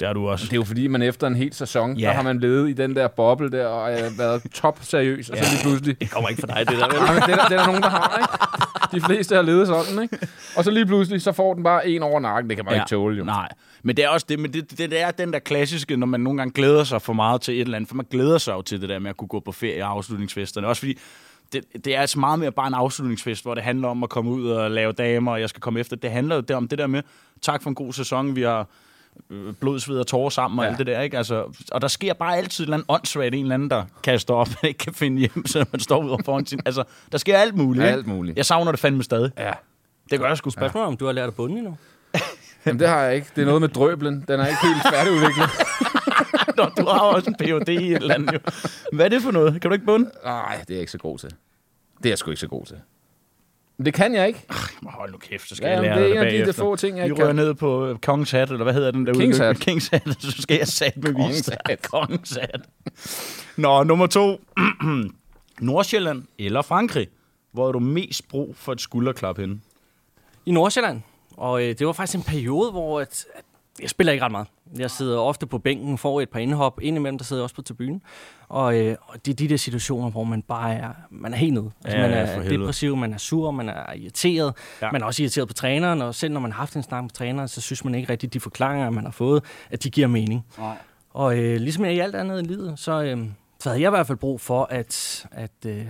Det har du også. Det er jo fordi, man efter en hel sæson, Ja. der har man levet i den der boble der, og øh, været top seriøs, og så Ja. lige pludselig... Det kommer ikke fra dig, det der. vel? Nej, men det, er det er der nogen, der har, ikke? De fleste har levet sådan, ikke? Og så lige pludselig, så får den bare en over nakken. Det kan man ja. ikke tåle, jo. Nej, men det er også det, men det, det, det er den der klassiske, når man nogle gange glæder sig for meget til et eller andet, for man glæder sig jo til det der med at kunne gå på ferie og afslutningsfesterne. Også fordi, det, det er altså meget mere bare en afslutningsfest, hvor det handler om at komme ud og lave damer, og jeg skal komme efter. Det handler jo der om det der med, tak for en god sæson, vi har blod, sved og tårer sammen og Ja. alt det der, ikke? Altså, og der sker bare altid et eller andet åndssvagt, en eller anden, der kaster op og ikke kan finde hjem, så man står ude foran sin... Altså, der sker alt muligt, ikke? Alt muligt. Jeg savner det fandme stadig. Ja. Det gør jeg sgu. Spørgsmålet er, om du har lært at bunde endnu. Jamen, det har jeg ikke. Det er noget med drøblen. Den er ikke helt færdigudviklet. Nå, du har også en Ph.D. i et eller andet, jo. Hvad er det for noget? Kan du ikke bunde? Nej, det er jeg ikke så god til. Det er jeg sgu ikke så god til. Men det kan jeg ikke. Må Hold nu kæft, så skal Ja, jeg lære det er dig en af de der bagefter. få ting, jeg Vi ikke rører kan. ned på øh, Kongens Hat, eller hvad hedder den derude? Kings Hat. Kings Hat, så skal jeg sat med Kongens vise dig. Hat. Kongens Hat. Nå, nummer to. Nordsjælland eller Frankrig? Hvor er du mest brug for et skulderklap henne? i Nordsjælland. Og øh, det var faktisk en periode, hvor at, at jeg spiller ikke ret meget. Jeg sidder ofte på bænken, får et par indhop. Indimellem, der sidder jeg også på tribunen. Og, øh, og det er de der situationer, hvor man bare er, man er helt nede. Altså, Ja, man ja, er helvede. depressiv, man er sur, man er irriteret. Ja. Ja. Man er også irriteret på træneren, og selv når man har haft en snak med træneren, så synes man ikke rigtigt, de forklaringer, man har fået, at de giver mening. Nej. Og øh, ligesom jeg i alt andet i livet, så, øh, så havde jeg i hvert fald brug for at, at, øh,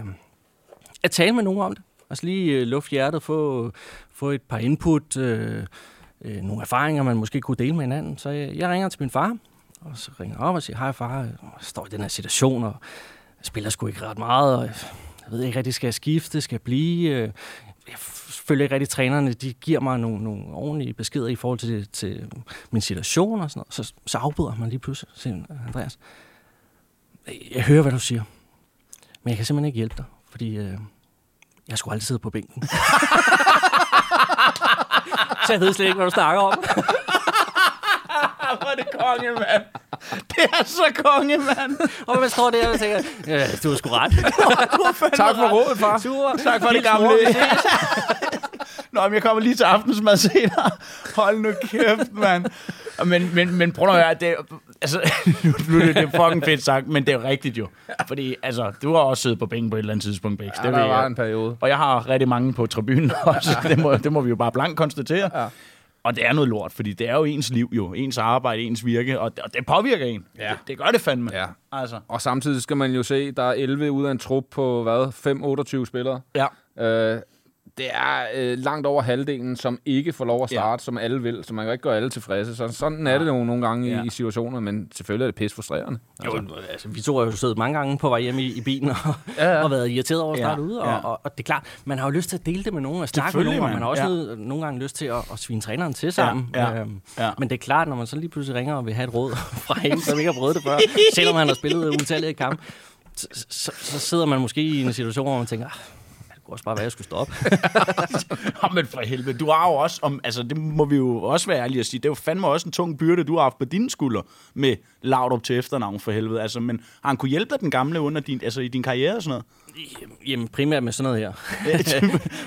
at tale med nogen om det. Altså lige øh, luft hjertet, få, få et par input, øh, øh, nogle erfaringer, man måske kunne dele med hinanden. Så jeg, jeg ringer til min far, og så ringer jeg op og siger, hej far, jeg står i den her situation, og jeg spiller sgu ikke ret meget, og jeg ved ikke rigtig, skal jeg skifte, skal jeg blive? Øh, Jeg følger ikke rigtig trænerne, de giver mig nogle, nogle ordentlige beskeder i forhold til, til min situation og sådan noget. Så, så afbryder man lige pludselig, siger Andreas, jeg hører, hvad du siger, men jeg kan simpelthen ikke hjælpe dig, fordi øh, jeg skulle altid sidde på bænken. så jeg ved slet ikke, hvad du snakker om. Hvor er det konge, mand. det er så konge, mand. Og man står der og tænker, ja, du har sgu ret. Tak for rådet, far. Super. Tak for det gamle. Nå, men jeg kommer lige til aftensmad senere. Hold nu kæft, mand. Men, men, men prøv nu at høre, det, er- altså, nu, nu er det, det er fucking fedt sagt, men det er jo rigtigt jo. Fordi, altså, du har også siddet på bænken på et eller andet tidspunkt, Bæks. Ja, det der var jeg. en periode. Og jeg har rigtig mange på tribunen også. Det må, det må vi jo bare blankt konstatere. Ja. Og det er noget lort, fordi det er jo ens liv jo. Ens arbejde, ens virke, og det, og det påvirker en. Ja. Det, det gør det fandme. Ja. Altså, Og samtidig skal man jo se, der er 11 ud af en trup på, hvad, 5-28 spillere. ja. Øh, det er øh, langt over halvdelen, som ikke får lov at starte, ja. som alle vil. Så man kan jo ikke gøre alle tilfredse. Så sådan er det jo nogle gange Ja. i, i situationer, men selvfølgelig er det pisse frustrerende. Jo, altså, vi to har jo siddet mange gange på vej hjem i, i bilen og, Ja, ja. og været irriteret over at starte Ja, ude. ja. Og, og, og det er klart, man har jo lyst til at dele det med nogen og snakke med Selvfølgelig, nogen, og man har også mand. nød, nogle gange lyst til at, at svine træneren til sammen. Ja, ja, Øhm, ja. Men det er klart, når man så lige pludselig ringer og vil have et råd fra en, som ikke har prøvet det før, selvom han har spillet utallige kampe, så, så, så sidder man måske i en situation, hvor man tænker, "Ah, kunne også bare være, at jeg skulle stoppe. Ja, men for helvede. Du har jo også, om, altså det må vi jo også være ærlige at sige, det er jo fandme også en tung byrde, du har haft på dine skuldre med Laudrup til efternavn for helvede. Altså, men har han kunne hjælpe dig den gamle under din, altså, i din karriere og sådan noget? Jamen, primært med sådan noget her.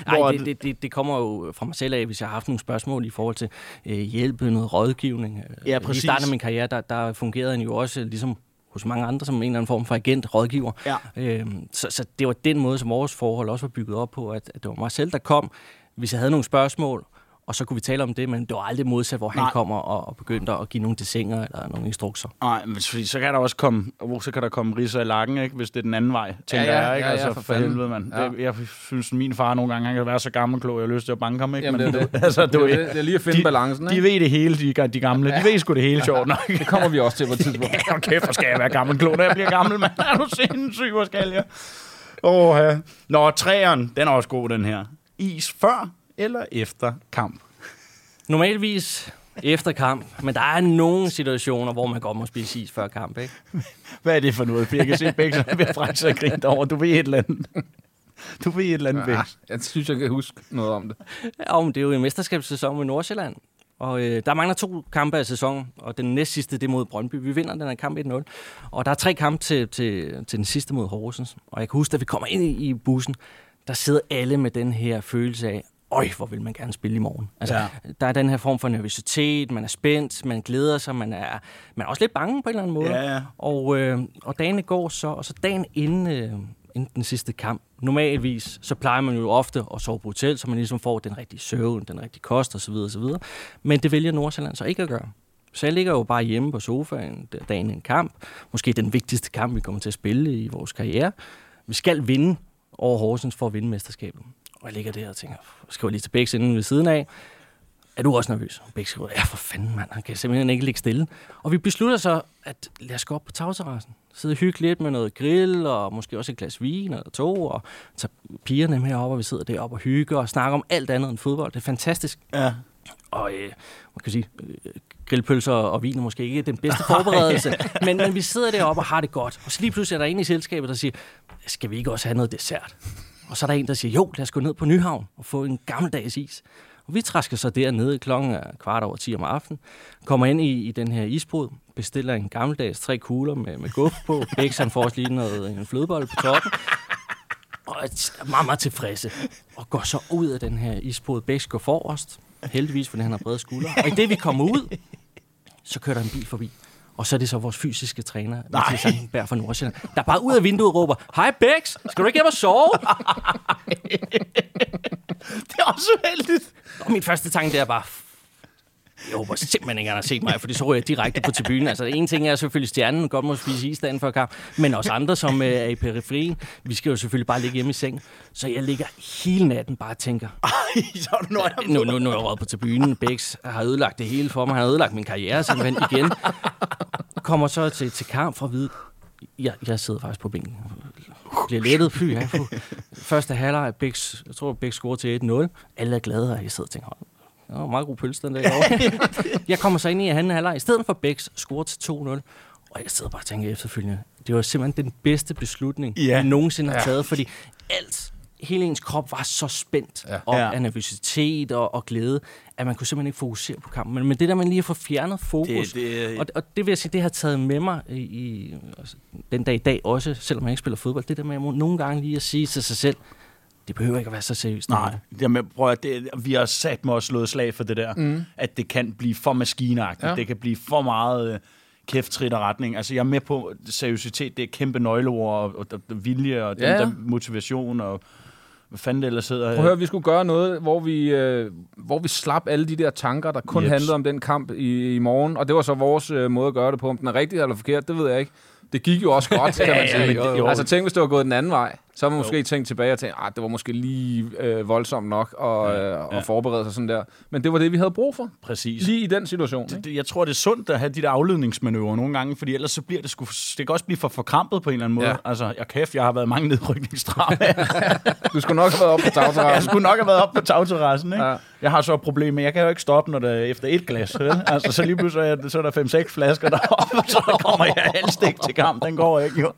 Nej, det, det, det, det kommer jo fra mig selv af, hvis jeg har haft nogle spørgsmål i forhold til øh, hjælp, noget rådgivning. Øh, Ja, I præcis. starten af min karriere, der, der fungerede han jo også ligesom hos mange andre som en eller anden form for agent, rådgiver. Ja. Øhm, så, så det var den måde, som vores forhold også var bygget op på, at, at det var mig selv, der kom, hvis jeg havde nogle spørgsmål, og så kunne vi tale om det, men det var aldrig modsat, hvor han Nej. kommer og, og begyndte at give nogle desinger eller nogle instrukser. Nej, men fordi så kan der også komme, oh, så kan der komme riser i lakken, ikke? hvis det er den anden vej, tænker Ja, ja, jeg. Ikke? ja, ja, altså, for for, fanden. helvede, mand. Ja. Det, jeg synes, min far nogle gange, han kan være så gammelklog, jeg har lyst til at banke ham. Ikke? Jamen, Men det er det. altså, du, Det det. Det er lige at finde de, balancen, De ikke? ved det hele, de, de gamle. De ved sgu det hele, sjovt nok. Det kommer vi også til på et tidspunkt. Ja, kæft, hvor skal jeg være gammelklog, når jeg bliver gammel, mand. Er du sindssyg, hvor skal jeg? Åh, ja. Nå, træeren, den er også god, den her. Is før eller efter kamp? Normalvis efter kamp, men der er nogle situationer, hvor man godt må spise is før kamp, ikke? Hvad er det for noget? For jeg kan se, begge er ved at brække sig og grine derovre. Du ved et eller andet. Du ved et eller andet, Ja, jeg synes, jeg kan huske noget om det. Ja, men det er jo en mesterskabssæson med Nordsjælland. Og øh, der mangler to kampe af sæsonen, og den næst sidste, det er mod Brøndby. Vi vinder den her kamp 1-0. Og der er tre kampe til, til, til den sidste mod Horsens. Og jeg kan huske, da vi kommer ind i, i bussen, der sidder alle med den her følelse af, øj, hvor vil man gerne spille i morgen. Altså, Ja. Der er den her form for nervøsitet, man er spændt, man glæder sig, man er, man er også lidt bange på en eller anden måde. Ja, ja. Og, øh, og dagene går så, og så dagen inden, øh, inden den sidste kamp, normalvis, så plejer man jo ofte at sove på hotel, så man ligesom får den rigtige søvn, den rigtige kost osv. osv. Men det vælger Nordsjælland så ikke at gøre. Så jeg ligger jo bare hjemme på sofaen dagen i en kamp. Måske den vigtigste kamp, vi kommer til at spille i vores karriere. Vi skal vinde over Horsens for at vinde mesterskabet. Og jeg ligger der og tænker, skal jeg lige til Bæks inden ved siden af? Er du også nervøs? Bæk skriver, ja for fanden mand, han kan simpelthen ikke ligge stille. Og vi beslutter så, at lad os gå op på tagterrassen. Sidde og hygge lidt med noget grill, og måske også et glas vin eller to, og tage pigerne med op, og vi sidder deroppe og hygger og snakker om alt andet end fodbold. Det er fantastisk. Ja. Og øh, man kan sige, øh, grillpølser og vin er måske ikke den bedste forberedelse, men, men vi sidder deroppe og har det godt. Og så lige pludselig er der en i selskabet, der siger, skal vi ikke også have noget dessert? Og så er der en, der siger, jo, lad os gå ned på Nyhavn og få en gammeldags is. Og vi træsker så dernede klokken er kvart over 10 om aftenen, kommer ind i, i den her isbrud, bestiller en gammeldags tre kugler med, med guf på, begge han får også lige noget, en flødebolle på toppen, og er meget, meget tilfredse. Og går så ud af den her isbrud. Begge går forrest, heldigvis, fordi han har brede skuldre. Og i det, vi kommer ud, så kører der en bil forbi. Og så er det så vores fysiske træner, Mathias Sankenberg fra Nordsjælland, der bare ud af vinduet råber, Hej Bæks, skal du ikke hjem og sove? Det er også uheldigt. Og min første tanke, det er bare, jeg håber simpelthen ikke, han har set mig, fordi så ryger jeg direkte på tribunen. Altså, en ting er selvfølgelig stjernen, godt må spise is dagen før kamp, men også andre, som øh, er i periferien. Vi skal jo selvfølgelig bare ligge hjemme i seng. Så jeg ligger hele natten bare og tænker, Ej, så er du nu, nu, nu er jeg røget på tribunen. Bæks har ødelagt det hele for mig. Han har ødelagt min karriere simpelthen igen. Kommer så til, til kamp for at vide, jeg, jeg sidder faktisk på bænken. Bliver lettet, fy, ja. Første halvleg, Bæks, jeg tror, Bæks scorer til 1-0. Alle er glade, og jeg sidder og tænker, det var meget god pølse den der. derovre." jeg kommer så ind i anden halvleg, i stedet for Bæks scorer til 2-0. Og jeg sidder bare og tænker efterfølgende, det var simpelthen den bedste beslutning, Ja. vi nogensinde har taget, fordi alt, hele ens krop var så spændt Ja. op Ja. af nervøsitet og, og glæde, at man kunne simpelthen ikke fokusere på kampen. Men, men det der man lige at få fjernet fokus, Det- det- og, og det vil jeg sige, det har taget med mig i, i den dag i dag også, selvom jeg ikke spiller fodbold. Det der med at må nogle gange lige at sige til sig selv, det behøver ikke at være så seriøst. Nej. Jamen, prøv at, det, vi har sat mig og slået slag for det der, mm. at det kan blive for maskinagtigt. Ja. Ja. Det kan blive for meget øh, kæfttrit og retning. Altså, jeg er med på, seriøsitet, det er kæmpe nøgleord, og, og, og, og vilje, og den Ja. der motivation, og hvad fanden det ellers hedder. Prøv at høre, vi skulle gøre noget, hvor vi, øh, hvor vi slap alle de der tanker, der kun Jeps. handlede om den kamp i, i morgen. Og det var så vores øh, måde at gøre det på. Om den er rigtig eller forkert, det ved jeg ikke. Det gik jo også godt, kan man Ja, sige. ja, jo. Altså tænk, hvis det var gået den anden vej. Så har man måske tænkt tilbage og tænkt, at det var måske lige øh, voldsomt nok at, øh, ja. at forberede sig sådan der. Men det var det, vi havde brug for. Præcis. Lige i den situation. Det, Ikke? det, jeg tror, det er sundt at have de der afledningsmanøvrer nogle gange, fordi ellers så bliver det sgu, det kan også blive for forkrampet på en eller anden måde. Ja. Ja. Altså, jeg kæft, jeg har været mange nedrykningsdramaer. Du skulle nok have været oppe på jeg tagterrassen. skulle nok have været op på tagterrassen, ikke? Ja. Ja. Jeg har så et problem, men jeg kan jo ikke stoppe, når det er efter et glas. Vel? Altså, så lige pludselig er, så er der 5-6 flasker deroppe, og så kommer jeg halvstik til kamp. Den går ikke, jo.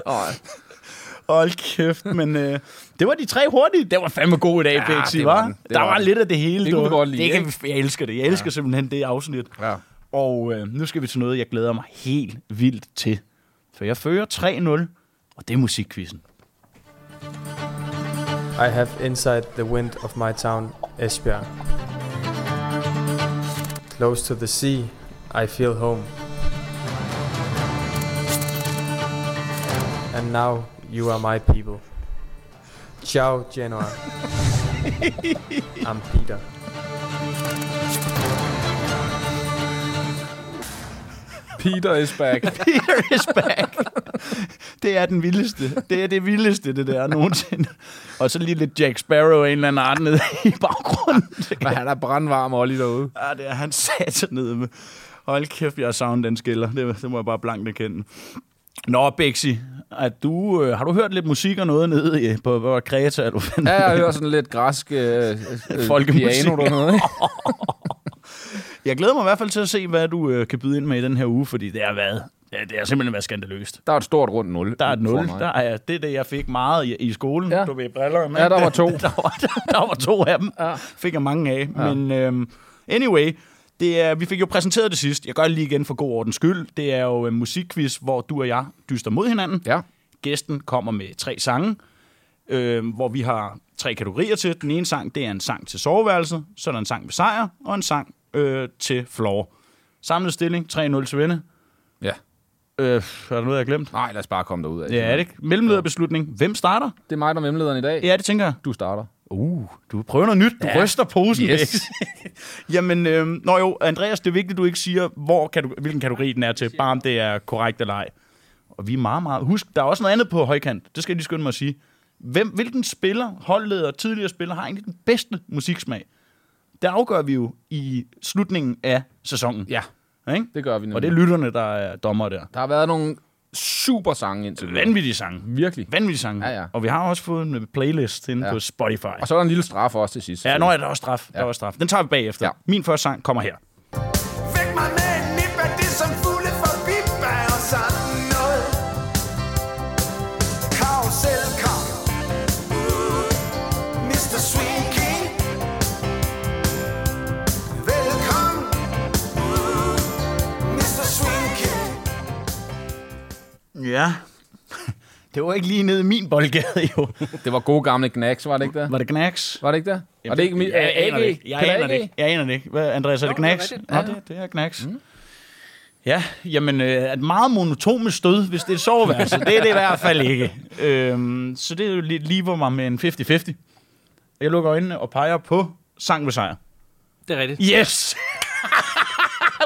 Hold kæft, men øh, det var de tre hurtige. Det var fandme god i dag, Ja, det var var? Der var var, lidt af det hele. Det du. kunne vi godt lide, Det kan, ikke? vi- jeg elsker det. Jeg elsker ja. simpelthen det afsnit. Ja. Og øh, nu skal vi til noget, jeg glæder mig helt vildt til. For jeg fører 3-0, og det er musikquizzen. I have inside the wind of my town, Esbjerg. Close to the sea, I feel home. And now you are my people. Ciao, Genoa. I'm Peter. Peter is back. Peter is back. Det er den vildeste. Det er det vildeste, det der nogensinde. Og så lige lidt Jack Sparrow af en eller anden art nede i baggrunden. Men han er brandvarm, Olli, derude. Ja, det er han sat nede med. Hold kæft, jeg har savnet den skiller. Det, det må jeg bare blankt erkende. Nå, Bexi, at du, øh, har du hørt lidt musik og noget nede i, på, på Kreta? Er du fandt? Ja, jeg hører sådan lidt græsk øh, øh, Folkemusik. piano noget. Ikke? Jeg glæder mig i hvert fald til at se, hvad du øh, kan byde ind med i den her uge, fordi det har været, ja, det har simpelthen været skandaløst. Der er et stort rundt 0. Der er et 0. Der er, det er det, jeg fik meget i, i skolen. Ja. Du ved, briller. Ja, der var to. der, var, der, der var to af dem. Ja. Fik jeg mange af. Ja. Men øhm, anyway, det er, vi fik jo præsenteret det sidst. Jeg gør det lige igen for god ordens skyld. Det er jo en musikquiz, hvor du og jeg dyster mod hinanden. Ja. Gæsten kommer med tre sange, øh, hvor vi har tre kategorier til. Den ene sang, det er en sang til soveværelset. Så er der en sang med sejr, og en sang øh, til floor. Samlet stilling, 3-0 til vinde. Ja. Øh, er der noget, jeg har glemt? Nej, lad os bare komme derud af. Ja, er det ikke? Mellemlederbeslutning. Hvem starter? Det er mig, der er mellemlederen i dag. Ja, det tænker jeg. Du starter. Uh, du prøver noget nyt. Du ja. ryster posen. Yes. Bex. Jamen, øh, nå jo, Andreas, det er vigtigt, at du ikke siger, hvor du, hvilken kategori den er til, bare om det er korrekt eller ej. Og vi er meget, meget... Husk, der er også noget andet på højkant. Det skal jeg lige skynde mig at sige. Hvem, hvilken spiller, holdleder tidligere spiller, har egentlig den bedste musiksmag? Det afgør vi jo i slutningen af sæsonen. Ja, Ikke? det gør vi nu. Og det er lytterne, der er dommer der. Der har været nogle super sange indtil nu. Vanvittige sange. Virkelig. Vanvittige sange. Ja, ja. Og vi har også fået en playlist inde Ja. på Spotify. Og så er der en lille straf også til sidst. Ja, nå er der også straf. Ja. Der er også straf. Den tager vi bagefter. Ja. Min første sang kommer her. Væk mig med Ja. Det var ikke lige nede i min boldgade, jo. Det var gode gamle Knacks, var det ikke det? Var det Knacks? Var det ikke det? Var det ikke mit, jeg, aner AG? det ikke. Jeg aner det ikke. Jeg aner det ikke. Hvad, Andreas, er det er. Nå, Ja. det, det er Knacks. Mm. Ja, jamen, øh, et meget monotome stød, hvis det er et soveværelse. det er det i hvert fald ikke. Øhm, så det er jo lige, lige mig med en 50-50. Jeg lukker øjnene og peger på sang med sejr. Det er rigtigt. Yes!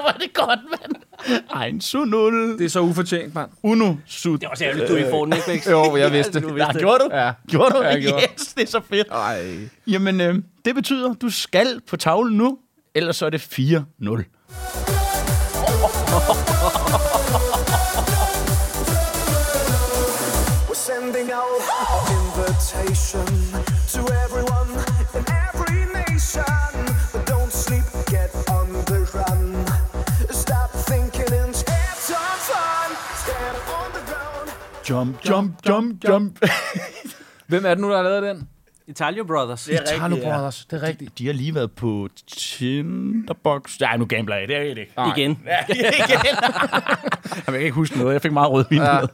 Hvor er det godt, mand. Ein su nul. Det er så ufortjent, mand. Uno su. Det er også ærgerligt, du ikke får den, ikke? Jo, jeg vidste det. Ja, gjorde du? Ja. Gjorde du? Ja, jeg gjorde. Yes, det er så fedt. Ej. Jamen, øh, det betyder, du skal på tavlen nu, ellers så er det 4-0. We're sending out our invitation Jump, jump, jump, jump. Hvem er det nu, der har lavet den? Italio Brothers. Det er Italo rigtigt, ja. Brothers, det er rigtigt. De har lige været på Tinderbox. Nej, nu gambler jeg. Det er det ikke. Nej. Igen. Ja, igen. jeg kan ikke huske noget. Jeg fik meget rødvin Ja. ja. med.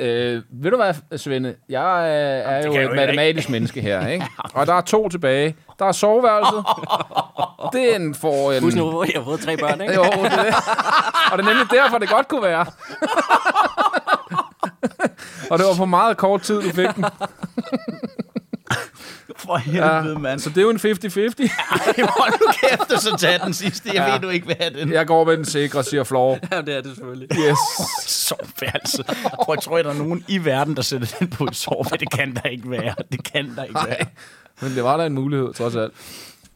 Øh, ved du hvad, Svende? Jeg øh, er jo et jo ikke. matematisk menneske her, ikke? Og der er to tilbage. Der er soveværelset. Den får en... Husk nu, hvor jeg har fået tre børn, ikke? Jo, det er det. Og det er nemlig derfor, det godt kunne være. Og det var på meget kort tid, du fik den. For helvede, ja. mand. Så det er jo en 50-50. Ej, hold nu kæft, så tage den sidste. Jeg Ja. ved du ikke, hvad den. Jeg går med den sikre, siger Flor. Ja, det er det selvfølgelig. Yes. Soveværelse. Prøv, jeg tror, der er nogen i verden, der sætter den på et sove. Det kan der ikke være. Det kan der ikke være. Men det var da en mulighed, trods alt.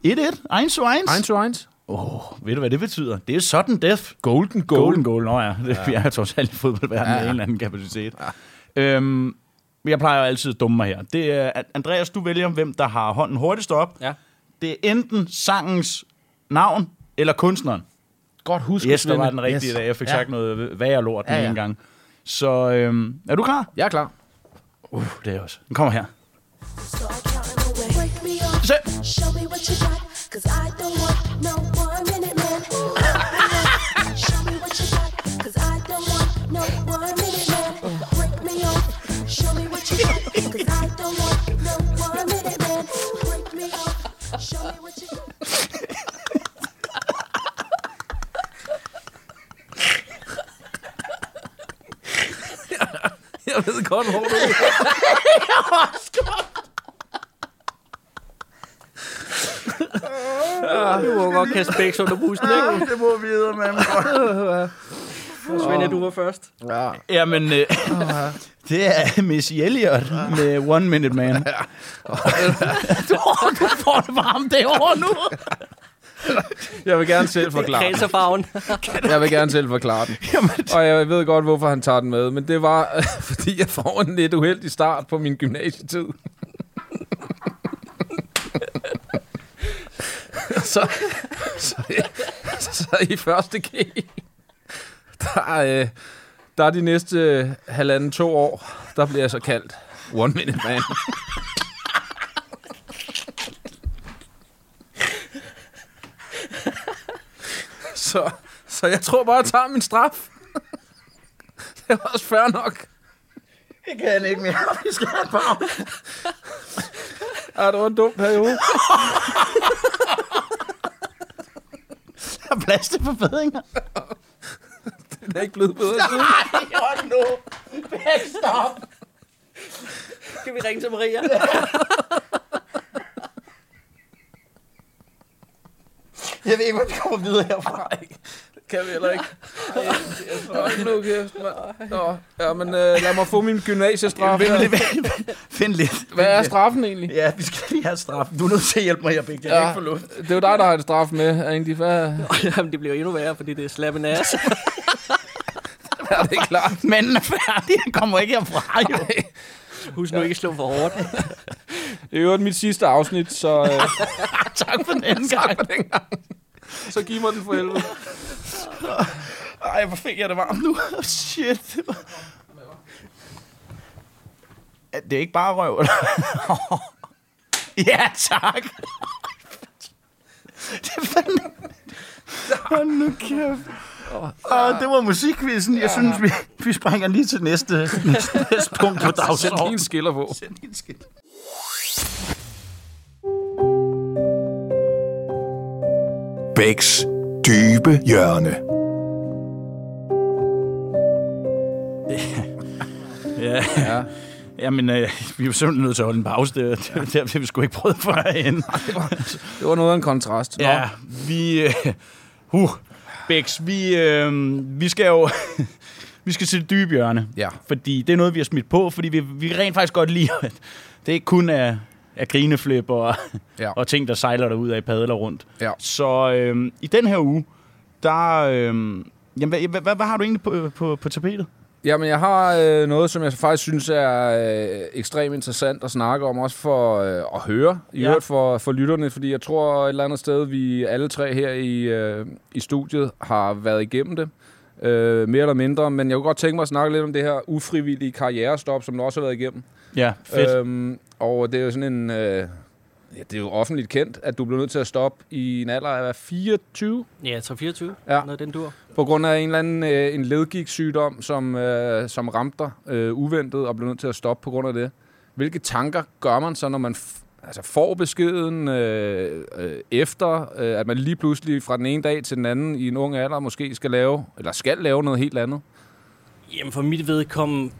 1-1. 1 to 1. 1 to 1. Åh, oh, ved du, hvad det betyder? Det er sudden death. Golden goal. Golden goal, nå ja. Det, ja. Jeg er trods alt i fodboldverdenen ja, med en eller anden kapacitet. Ja. Øhm, jeg plejer jo altid at dumme mig her. Det er, Andreas, du vælger, hvem der har hånden hurtigst op. Ja. Det er enten sangens navn eller kunstneren. Godt husk, Yes, der var den rigtige yes. dag. Jeg fik Ja. sagt noget værre lort den Ja, ja, en gang. Så øhm, er du klar? Jeg er klar. Uh, det er også. Den kommer her. Se. Show me what you got, cause I don't want no one minute man. Jeg ved godt, hvor du Du må godt kaste bæks under bussen, ikke? det må vi videre, mand. Svend, du var først. Ja. Jamen, øh, det er Missy Elliott med One Minute Man. du, du får det varmt derovre nu. Jeg vil gerne selv forklare den. Kredserfarven. Jeg vil gerne selv forklare den. Og jeg ved godt, hvorfor han tager den med. Men det var, fordi jeg får en lidt uheldig start på min gymnasietid. så, så, så i første G, der, øh, der er de næste halvanden to år, der bliver jeg så kaldt One Minute Man. Så, så jeg tror bare, jeg tager min straf. det er også fair nok. Jeg kan ikke mere. Vi skal have en pause. Ja, det var en dum periode. Der er plads til forbedringer. Det er ikke blevet bedre. siden. Nej, hold nu. Stop. Skal vi ringe til Maria? Jeg ved ikke, hvor vi kommer videre herfra. Kan vi heller ikke. Hold nu kæft, mand. Nå, ja, men øh, lad mig få min gymnasiestraf. Find lidt. Find lidt. Hvad er straffen egentlig? Ja, vi skal lige have straffen. Du er nødt til at hjælpe mig her, Bæk. Jeg Ja. ikke få luft. Det er jo dig, der har et straf med, egentlig. Hvad Jamen, det bliver endnu værre, fordi det er slappen ass. er det klart? Manden er færdig. Han kommer ikke herfra, jo. Husk nu ikke at slå for hårdt. Det er jo mit sidste afsnit, så, øh, Tak for den anden gang. så giv mig den for helvede. Ej, hvor fik jeg det varmt nu. Shit. Det er ikke bare røv, eller? ja, tak. Det er fandme... Hold nu kæft. Og det var musikquizzen. Jeg synes, vi, vi springer lige til næste, næste, næste punkt på Sæt dagsordenen. lige en skiller på. Send lige en Bæks dybe hjørne. Ja. Ja. Jamen, øh, vi er jo simpelthen nødt til at holde en pause. Det, det, det, det har vi sgu ikke prøvet førhen. Det var noget af en kontrast. Nå. Ja, vi... Øh, uh, Bex, vi, øh, vi skal jo... vi skal til det dybe hjørne. Ja. Fordi det er noget, vi har smidt på, fordi vi, vi kan rent faktisk godt lide, at det ikke kun er, er grineflip og, Ja. og ting, der sejler derud af padler rundt. Ja. Så øh, i den her uge, der... Øh, jamen, hvad, hvad, hvad, hvad har du egentlig på, på, på tapetet? Jamen, jeg har øh, noget, som jeg faktisk synes er øh, ekstremt interessant at snakke om, også for øh, at høre, i Ja. øvrigt for, for lytterne, fordi jeg tror et eller andet sted, vi alle tre her i, øh, i studiet har været igennem det. øh, mere eller mindre. Men jeg kunne godt tænke mig at snakke lidt om det her ufrivillige karrierestop, som du også har været igennem. Ja, fedt. Øhm, og det er jo sådan en... Øh, ja, det er jo offentligt kendt, at du blev nødt til at stoppe i en alder af hvad, 24 Ja, 3-24. Ja. Noget af den dur. på grund af en eller anden øh, en ledgigtsygdom, som, øh, som ramte dig øh, uventet og blev nødt til at stoppe på grund af det. Hvilke tanker gør man så, når man altså får beskeden øh, øh, efter, øh, at man lige pludselig fra den ene dag til den anden i en ung alder måske skal lave, eller skal lave noget helt andet? Jamen for mit vedkommende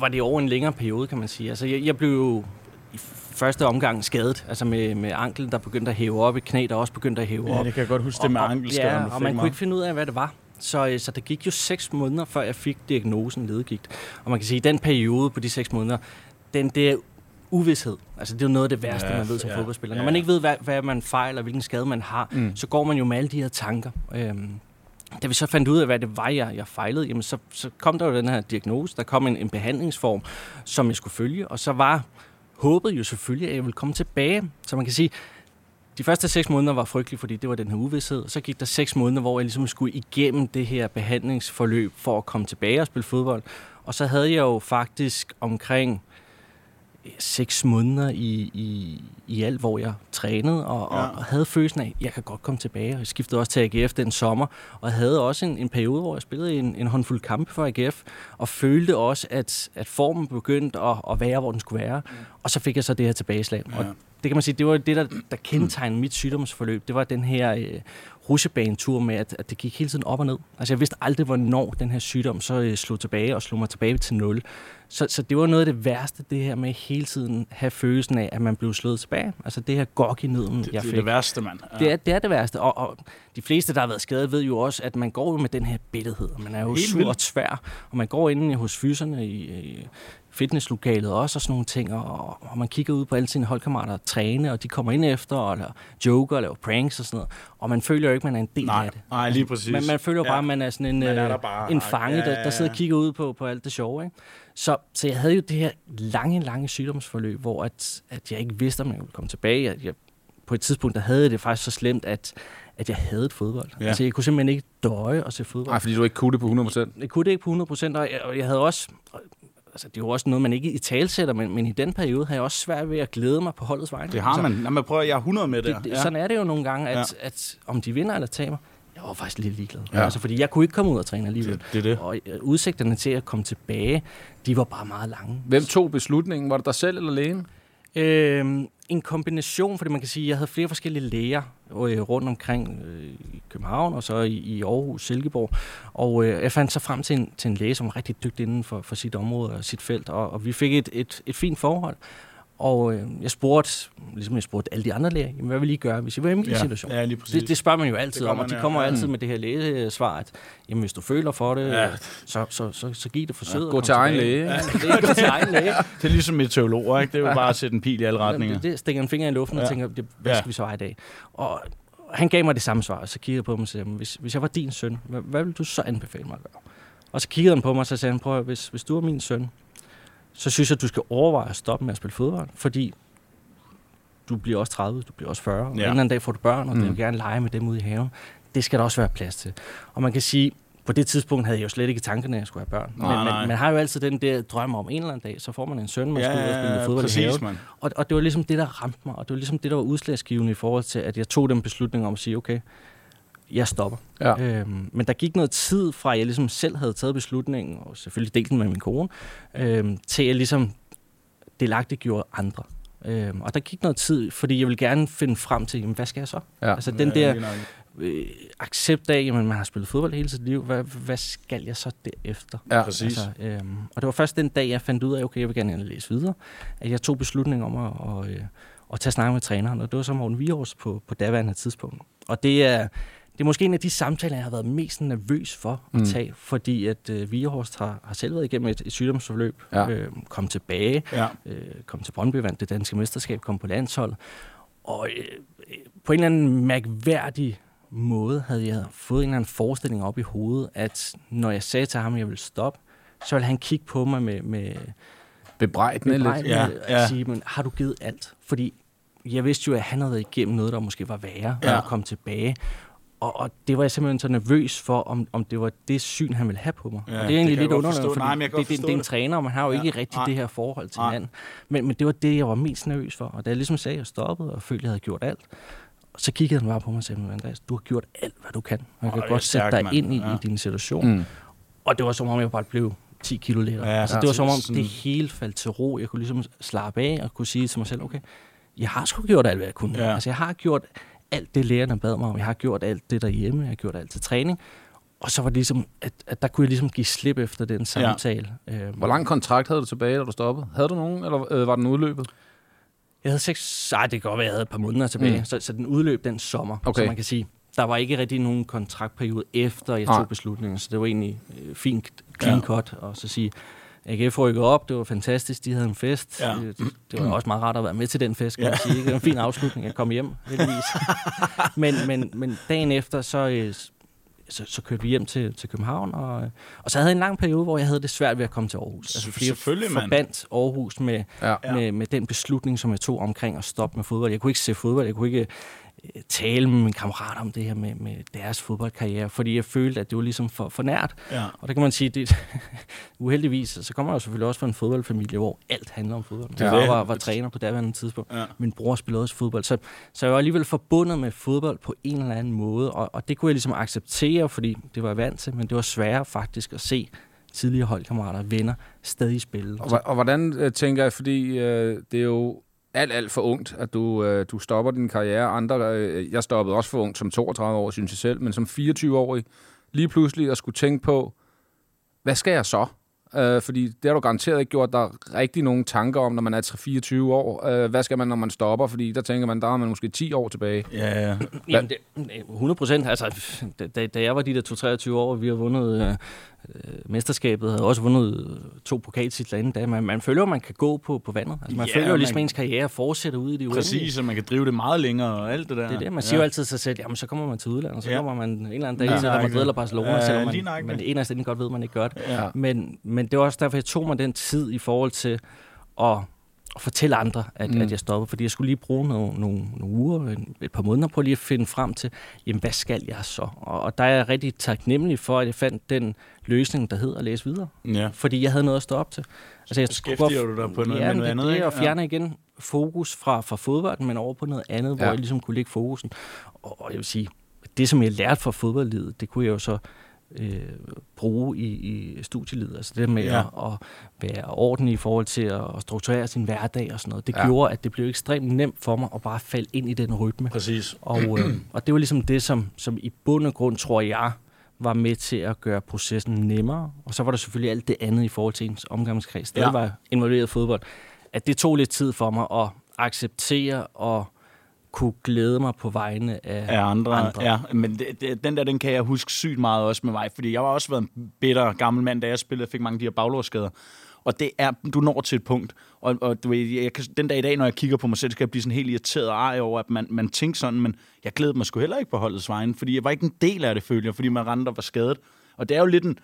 var det over en længere periode, kan man sige. Altså jeg, jeg blev jo i første omgang skadet, altså med, med anklen, der begyndte at hæve op, et knæ, der også begyndte at hæve Ja, op. det kan jeg godt huske, det med Og- og- ankelskaderne, Ja, og man mig. kunne ikke finde ud af, hvad det var. Så, øh, så det gik jo seks måneder, før jeg fik diagnosen ledegigt. Og man kan sige, at den periode på de seks måneder, den der uvidshed, altså det er jo noget af det værste, Ja, man ved som ja, fodboldspiller. ja. Når man ikke ved, hvad, hvad man fejler, hvilken skade man har, mm. så går man jo med alle de her tanker. Øhm, da vi så fandt ud af, hvad det var, jeg, jeg fejlede, jamen så, så kom der jo den her diagnose. Der kom en, en behandlingsform, som jeg skulle følge, og så var håbet jo selvfølgelig, at jeg ville komme tilbage. Så man kan sige, de første seks måneder var frygtelige, fordi det var den her uvidshed. Så gik der seks måneder, hvor jeg ligesom skulle igennem det her behandlingsforløb for at komme tilbage og spille fodbold. Og så havde jeg jo faktisk omkring seks måneder i, i, i alt, hvor jeg trænede, og, ja. Ja. og, havde følelsen af, at jeg kan godt komme tilbage. Jeg skiftede også til AGF den sommer, og havde også en, en periode, hvor jeg spillede en, en håndfuld kampe for AGF, og følte også, at, at formen begyndte at, at være, hvor den skulle være. Og så fik jeg så det her tilbageslag. Ja. Og Ja. Det kan man sige, det var det, der, der kendetegnede mit sygdomsforløb. Det var den her øh, rusjebanetur med, at, at det gik hele tiden op og ned. Altså jeg vidste aldrig, hvornår den her sygdom så øh, slog tilbage og slog mig tilbage til nul. Så, så det var noget af det værste, det her med hele tiden have følelsen af, at man blev slået tilbage. Altså det her gok i nøden, Det, jeg det er fik. det værste, mand. Ja. Det er, det er det værste, og, og de fleste, der har været skadet, ved jo også, at man går jo med den her bitterhed. Man er jo Helt sur vildt. og tvær, og man går inde hos fyserne i, i fitnesslokalet også og sådan nogle ting, og, og man kigger ud på alle sine holdkammerater og træne, og de kommer ind efter, og eller joker, og laver pranks og sådan noget, og man føler jo ikke, man er en del Nej, af det. nej, lige præcis. Man, man føler jo Ja. bare, at man er sådan en, Man er øh, der bare. en fange, Ja, der, ja, der sidder ja. og kigger ud på, på alt det sjove. Ikke? Så, så jeg havde jo det her lange, lange sygdomsforløb, hvor at, at jeg ikke vidste, om jeg ville komme tilbage. At jeg, på et tidspunkt, der havde jeg det faktisk så slemt, at, at jeg havde et fodbold. Ja. Ja. Altså, jeg kunne simpelthen ikke døje og se fodbold. Nej, fordi du ikke kunne det på 100%. Jeg kunne det ikke på 100 procent, og jeg, og jeg havde også... Altså, det er jo også noget, man ikke i talsætter, men, men i den periode har jeg også svært ved at glæde mig på holdets vegne. Det har altså, man. Lad mig prøve, jeg er 100 med det, det, ja. Sådan er det jo nogle gange, at, Ja. ja. at om de vinder eller taber, jeg var faktisk lidt ligeglad. Ja. Altså, fordi jeg kunne ikke komme ud og træne alligevel. Det, det er det. Og øh, udsigterne til at komme tilbage, de var bare meget lange. Hvem tog beslutningen? Var det dig selv eller lægen? Øhm, en kombination, fordi man kan sige, at jeg havde flere forskellige læger øh, rundt omkring øh, i København, og så i, i Aarhus, Silkeborg. Og øh, jeg fandt så frem til en, til en læge, som var rigtig dygtig inden for, for sit område og sit felt, og, og vi fik et, et, et fint forhold. Og øh, jeg spurgte, ligesom jeg spurgte alle de andre læger, jamen, hvad vil I gøre, hvis I var i min Ja, situation? ja, lige præcis. Det, det spørger man jo altid om, og de kommer Ja. altid med det her lægesvar, at jamen, hvis du føler for det, Ja. så, så, så, så giv det forsøget. Ja, gå til egen læge. Ja, det er gå til egen læge. Det er ligesom meteorologer, ikke? Det er jo bare at sætte en pil i alle retninger. Det, det stikker en finger i luften Ja. og tænker, det, hvad skal vi så have i dag? Og han gav mig det samme svar, og så kiggede jeg på ham og sagde, "Men hvis, hvis jeg var din søn, hvad, hvad vil du så anbefale mig at gøre? Og så kiggede han på mig, og så sagde han, prøv hvis, hvis du er min søn, så synes jeg, du skal overveje at stoppe med at spille fodbold, fordi du bliver også 30, du bliver også 40, og ja. en eller anden dag får du børn, og mm. du vil gerne lege med dem ude i haven. Det skal der også være plads til. Og man kan sige, på det tidspunkt havde jeg jo slet ikke i tankerne, at jeg skulle have børn. Nej, men, men man har jo altid den der drøm om, en eller anden dag, så får man en søn, man skal ud og spille fodbold i præcis, haven. mand. Og, og det var ligesom det, der ramte mig, og det var ligesom det, der var udslagsgivende i forhold til, at jeg tog den beslutning om at sige, okay, jeg stopper. Ja. Øhm, men der gik noget tid fra, at jeg ligesom selv havde taget beslutningen, og selvfølgelig delt den med min kone, øhm, til jeg ligesom delagtigt gjorde andre. Øhm, og der gik noget tid, fordi jeg ville gerne finde frem til, jamen, hvad skal jeg så? Ja. Altså den der øh, accept af, jamen man har spillet fodbold hele sit liv, hvad, hvad skal jeg så derefter? Ja. Præcis. Altså, øhm, og det var først den dag, jeg fandt ud af, okay, jeg vil gerne læse videre, at jeg tog beslutningen om at, og, øh, at tage snak med træneren, og det var så Morten Vihors på, på daværende tidspunkt. Og det er, det er måske en af de samtaler, jeg har været mest nervøs for at Mm. tage, fordi at øh, Vihorst har, har selv været igennem et, et sygdomsforløb, Ja. øh, kom tilbage, Ja. øh, kom til Brøndby, vandt det danske mesterskab, kom på landshold. Og øh, øh, på en eller anden mærkværdig måde havde jeg fået en eller anden forestilling op i hovedet, at når jeg sagde til ham, at jeg ville stoppe, så ville han kigge på mig med, med, Bebrejdende med lidt. Ja, og ja. sige, men har du givet alt? Fordi jeg vidste jo, at han havde været igennem noget, der måske var værre, ja. og kom tilbage. Og, og det var jeg simpelthen så nervøs for, om, om det var det syn, han ville have på mig. Ja, og det er det egentlig jeg lidt underligt, kan det, det, det, det er en det. træner, og man har jo Ja, ikke rigtig nej. det her forhold til Nej. hinanden. Men, men det var det, jeg var mest nervøs for. Og da jeg ligesom sagde, at jeg stoppede og følte, at jeg havde gjort alt, så kiggede han bare på mig og sagde, "Men Andreas, du har gjort alt, hvad du kan. Jeg Åh, kan det er godt sætte stærkt, dig mand. ind i, Ja. i din situation. Mm. Og det var som om, jeg bare blev 10 kilo lettere. Ja, altså, så det var som om, sådan- det hele faldt til ro. Jeg kunne ligesom slappe af og kunne sige til mig selv, okay, jeg har sgu gjort alt, hvad jeg kunne. Ja. Altså, jeg har gjort alt det, lærerne bad mig om. Jeg har gjort alt det derhjemme. Jeg har gjort alt til træning. Og så var det ligesom, at, at der kunne jeg ligesom give slip efter den samtale. Ja. Øhm, Hvor lang kontrakt havde du tilbage, da du stoppede? Havde du nogen, eller øh, var den udløbet? Jeg havde seks... Ej, det kan godt være, jeg havde et par måneder tilbage. Mm. Så, så den udløb den sommer. Okay. Så man kan sige, der var ikke rigtig nogen kontraktperiode efter, jeg Nej. tog beslutningen. Så det var egentlig øh, fint clean Ja. cut. Og så sige, AGF rykkede op, det var fantastisk, de havde en fest. Ja. Det, det var også meget rart at være med til den fest, kan Ja. man sige. ikke? Det var en fin afslutning at komme hjem, heldigvis. men, men, men dagen efter, så, øh, så, så kørte vi hjem til, til København, og, og så havde jeg en lang periode, hvor jeg havde det svært ved at komme til Aarhus. Altså, fordi jeg Selvfølgelig, mand. forbandt Aarhus med, Ja. med, med den beslutning, som jeg tog omkring at stoppe med fodbold. Jeg kunne ikke se fodbold, jeg kunne ikke tale med mine kammerater om det her med, med deres fodboldkarriere, fordi jeg følte, at det var ligesom for, for nært. Ja. Og der kan man sige, det uheldigvis, så kommer jeg jo selvfølgelig også fra en fodboldfamilie, hvor alt handler om fodbold. er Jeg det. var, var træner på daværende tidspunkt. Ja. Min bror spillede også fodbold. Så, så jeg var alligevel forbundet med fodbold på en eller anden måde, og, og det kunne jeg ligesom acceptere, fordi det var jeg vant til, men det var sværere faktisk at se tidligere holdkammerater venner stadig spille. Og, og hvordan øh, tænker jeg, fordi øh, det er jo alt, alt for ungt, at du, øh, du stopper din karriere. Andre, øh, jeg stoppede også for ungt som 32 år, synes jeg selv, men som 24-årig, lige pludselig at skulle tænke på, hvad skal jeg så? Øh, fordi det har du garanteret ikke gjort der rigtig nogen tanker om, når man er 3-24 år. Øh, hvad skal man, når man stopper? Fordi der tænker man, der er man måske 10 år tilbage. Ja, ja. Jamen, det, 100 procent. Altså, da, da jeg var de der 2-23 år, og vi har vundet øh, øh, mesterskabet, havde også vundet øh, to pokaltitler inden da. Man, man føler jo, man kan gå på, på vandet. Altså, man Ja, ja, føler jo ligesom, man- ens karriere fortsætter ude i det uendelige. Præcis, så man kan drive det meget længere og alt det der. Det er det. Man siger jo altid til sig selv, jamen så kommer man til udlandet, så Ja. ja. kommer man en eller anden dag Ja, til Madrid eller Barcelona, Ja, selvom man, nøjagtigt. man inderst inde godt ved, at man ikke gør det. Ja. Men, men det var også derfor, jeg tog mig den tid i forhold til at, at fortælle andre, at, Mm. at jeg stoppede. Fordi jeg skulle lige bruge nogle, nogle, nogle uger, en, et par måneder på lige at finde frem til, jamen hvad skal jeg så? Og, og der er jeg rigtig taknemmelig for, at jeg fandt den løsning, der hedder at læse videre. Ja. Fordi jeg havde noget at stå op til. Altså, jeg Beskæftiger du dig på noget ja, med men noget det, andet, det, ikke? at fjerne igen fokus fra, fra fodbolden, men over på noget andet, hvor Ja. jeg ligesom kunne lægge fokusen. Og, og jeg vil sige, det som jeg lærte fra fodboldlivet, det kunne jeg jo så øh, bruge i, i studielivet. Altså det med Ja. at, at være ordentlig i forhold til at, at strukturere sin hverdag og sådan noget. Det Ja. gjorde, at det blev ekstremt nemt for mig at bare falde ind i den rytme. Præcis. Og, øh, og det var ligesom det, som, som i bund og grund, tror jeg, var med til at gøre processen nemmere. Og så var der selvfølgelig alt det andet i forhold til ens omgangskreds. Der Ja. var involveret fodbold. At det tog lidt tid for mig at acceptere og kunne glæde mig på vegne af, af andre. andre. Ja, men det, det, den der, den kan jeg huske sygt meget også med mig, fordi jeg var også været en bitter gammel mand, da jeg spillede fik mange af de her baglårsskader. Og det er, du når til et punkt, og, og du ved, jeg kan, den dag i dag, når jeg kigger på mig selv, så kan jeg blive sådan helt irriteret og ej over, at man, man tænker sådan, men jeg glædede mig sgu heller ikke på holdets vejen, fordi jeg var ikke en del af det, følte jeg, fordi man rendte og var skadet. Og det er jo lidt en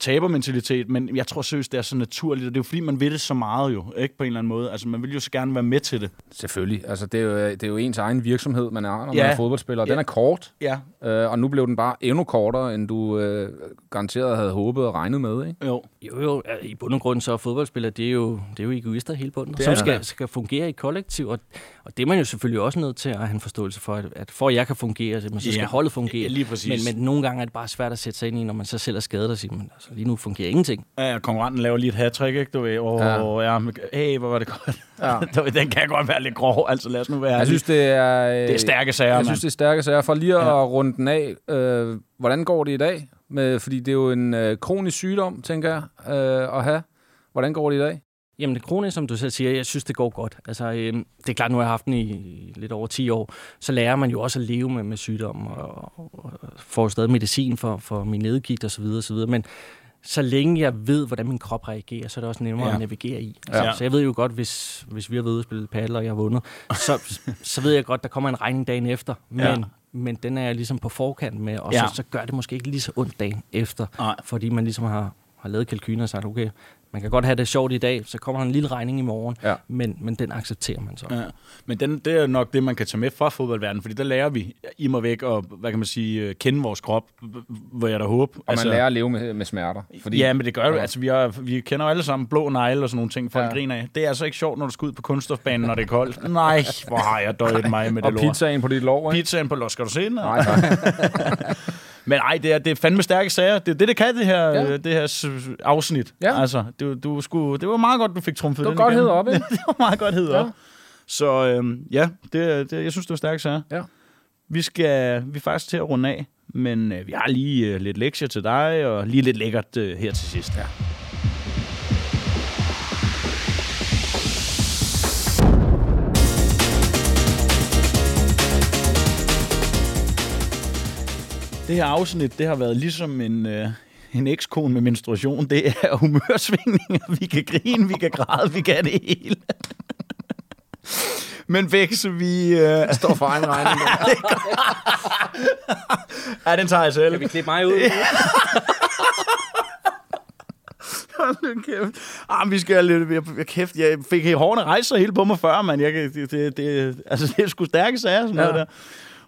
tabermentalitet, men jeg tror seriøst, det er så naturligt, og det er jo fordi, man vil det så meget jo, ikke på en eller anden måde. Altså, man vil jo så gerne være med til det. Selvfølgelig. Altså, det er jo, det er jo ens egen virksomhed, man er, når man Ja. er fodboldspiller. Den Ja. er kort, Ja, øh, og nu blev den bare endnu kortere, end du øh, garanteret havde håbet og regnet med, ikke? jo. Jo, jo, i bund og grund så er fodboldspillere, det er jo, det er jo egoister hele bunden, Det som er det. skal, skal fungere i kollektiv, og, og det er man jo selvfølgelig også nødt til at have en forståelse for, at, at for at jeg kan fungere, så, så skal Ja. holdet fungere. Ja, lige præcis. Men, men nogle gange er det bare svært at sætte sig ind i, når man så selv er skadet og siger, men altså, lige nu fungerer ingenting. Ja, konkurrenten laver lige et hat ikke? Du ved, åh, Ja. ja. ja men, hey, hvor var det godt. Ja. Du ved, den kan godt være lidt grov, altså lad os nu være Jeg synes, det er... Øh, det er stærke sager, Jeg mand. synes, det er stærke sager. For lige at Ja. runde den af, øh, hvordan går det i dag? Med, fordi det er jo en øh, kronisk sygdom, tænker jeg, øh, at have. Hvordan går det i dag? Jamen kroniske, som du selv siger, jeg synes, det går godt. Altså, øhm, det er klart, nu har jeg haft den i, lidt over 10 år, så lærer man jo også at leve med, med sygdommen, og, og, og får stadig medicin for, for min nedgigt osv. osv. Men så længe jeg ved, hvordan min krop reagerer, så er det også nemmere Ja. at navigere i. Altså, Ja. Så jeg ved jo godt, hvis, hvis vi har været ude og spille paddle, og jeg har vundet, så, så ved jeg godt, der kommer en regning dagen efter. Men, ja. men den er jeg ligesom på forkant med, og Ja. så, så gør det måske ikke lige så ondt dagen efter, Nej. fordi man ligesom har, har lavet kalkyler og sagt, okay, man kan godt have det sjovt i dag, så kommer der en lille regning i morgen, Ja. men, men den accepterer man så. Ja. Men den, det er nok det, man kan tage med fra fodboldverdenen, fordi der lærer vi i mig væk at, hvad kan man sige, øh, kende vores krop, hvor jeg da håber. Og man lærer at leve med, med smerter. Fordi, Ja, men det gør jo. Ja. Altså, vi, er, vi kender jo alle sammen blå negle og sådan nogle ting, folk Ja. griner af. Det er altså ikke sjovt, når du skal ud på kunststofbanen, når det er koldt. Nej, hvor har jeg døjet mig med det og lort. pizzaen på dit lov, ikke? Pizzaen på lov. Skal du se den? Nej, tak. Men ej, det er, det er fandme stærke sager. Det er det, det kan, det her, Ja. ja. det her afsnit. Ja. Altså, du, du skulle, det var meget godt, du fik trumfet Det var den godt hed op, ikke? det var meget godt hed Ja. op. Så øhm, ja, det, det, jeg synes, det var stærke sager. Ja. Vi, skal, vi er faktisk til at runde af, men øh, vi har lige øh, lidt lektier til dig, og lige lidt lækkert øh, her til sidst. Ja. Det her afsnit, det har været ligesom en, øh, en ekskone med menstruation. Det er humørsvingninger. Vi kan grine, vi kan græde, vi kan det hele. Men Bex, vi... Øh, står for egen regning. ja, den tager jeg selv. Kan vi klippe mig ud? Hold nu kæft. Ah, vi skal lidt... Jeg, jeg, kæft, jeg fik hårene rejse sig helt på mig før, mand. Jeg, kan- det, det, det, altså, det er sgu stærke sager, sådan ja. noget der.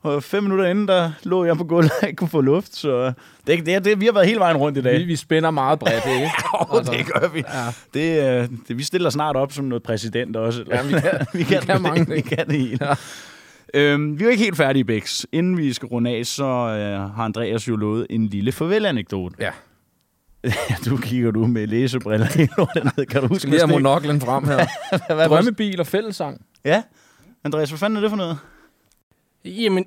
Og fem minutter inden, der lå jeg på gulvet og ikke kunne få luft. Så det, det, det, vi har været hele vejen rundt i dag. Vi, vi spænder meget bredt, ikke? Oh, det gør vi. Ja. Det, øh, det, vi stiller snart op som noget præsident også. Ja, vi kan- vi kan, vi kan mange vi kan det hele. Ja. Øhm, vi er jo ikke helt færdige, Bæks. Inden vi skal runde af, så øh, har Andreas jo lovet en lille farvel-anekdote. Ja. du kigger du med læsebriller helt ned. Kan du huske Lige have monoklen frem her. Drømmebil og fællesang. Ja. Andreas, hvad fanden er det for noget? Jamen,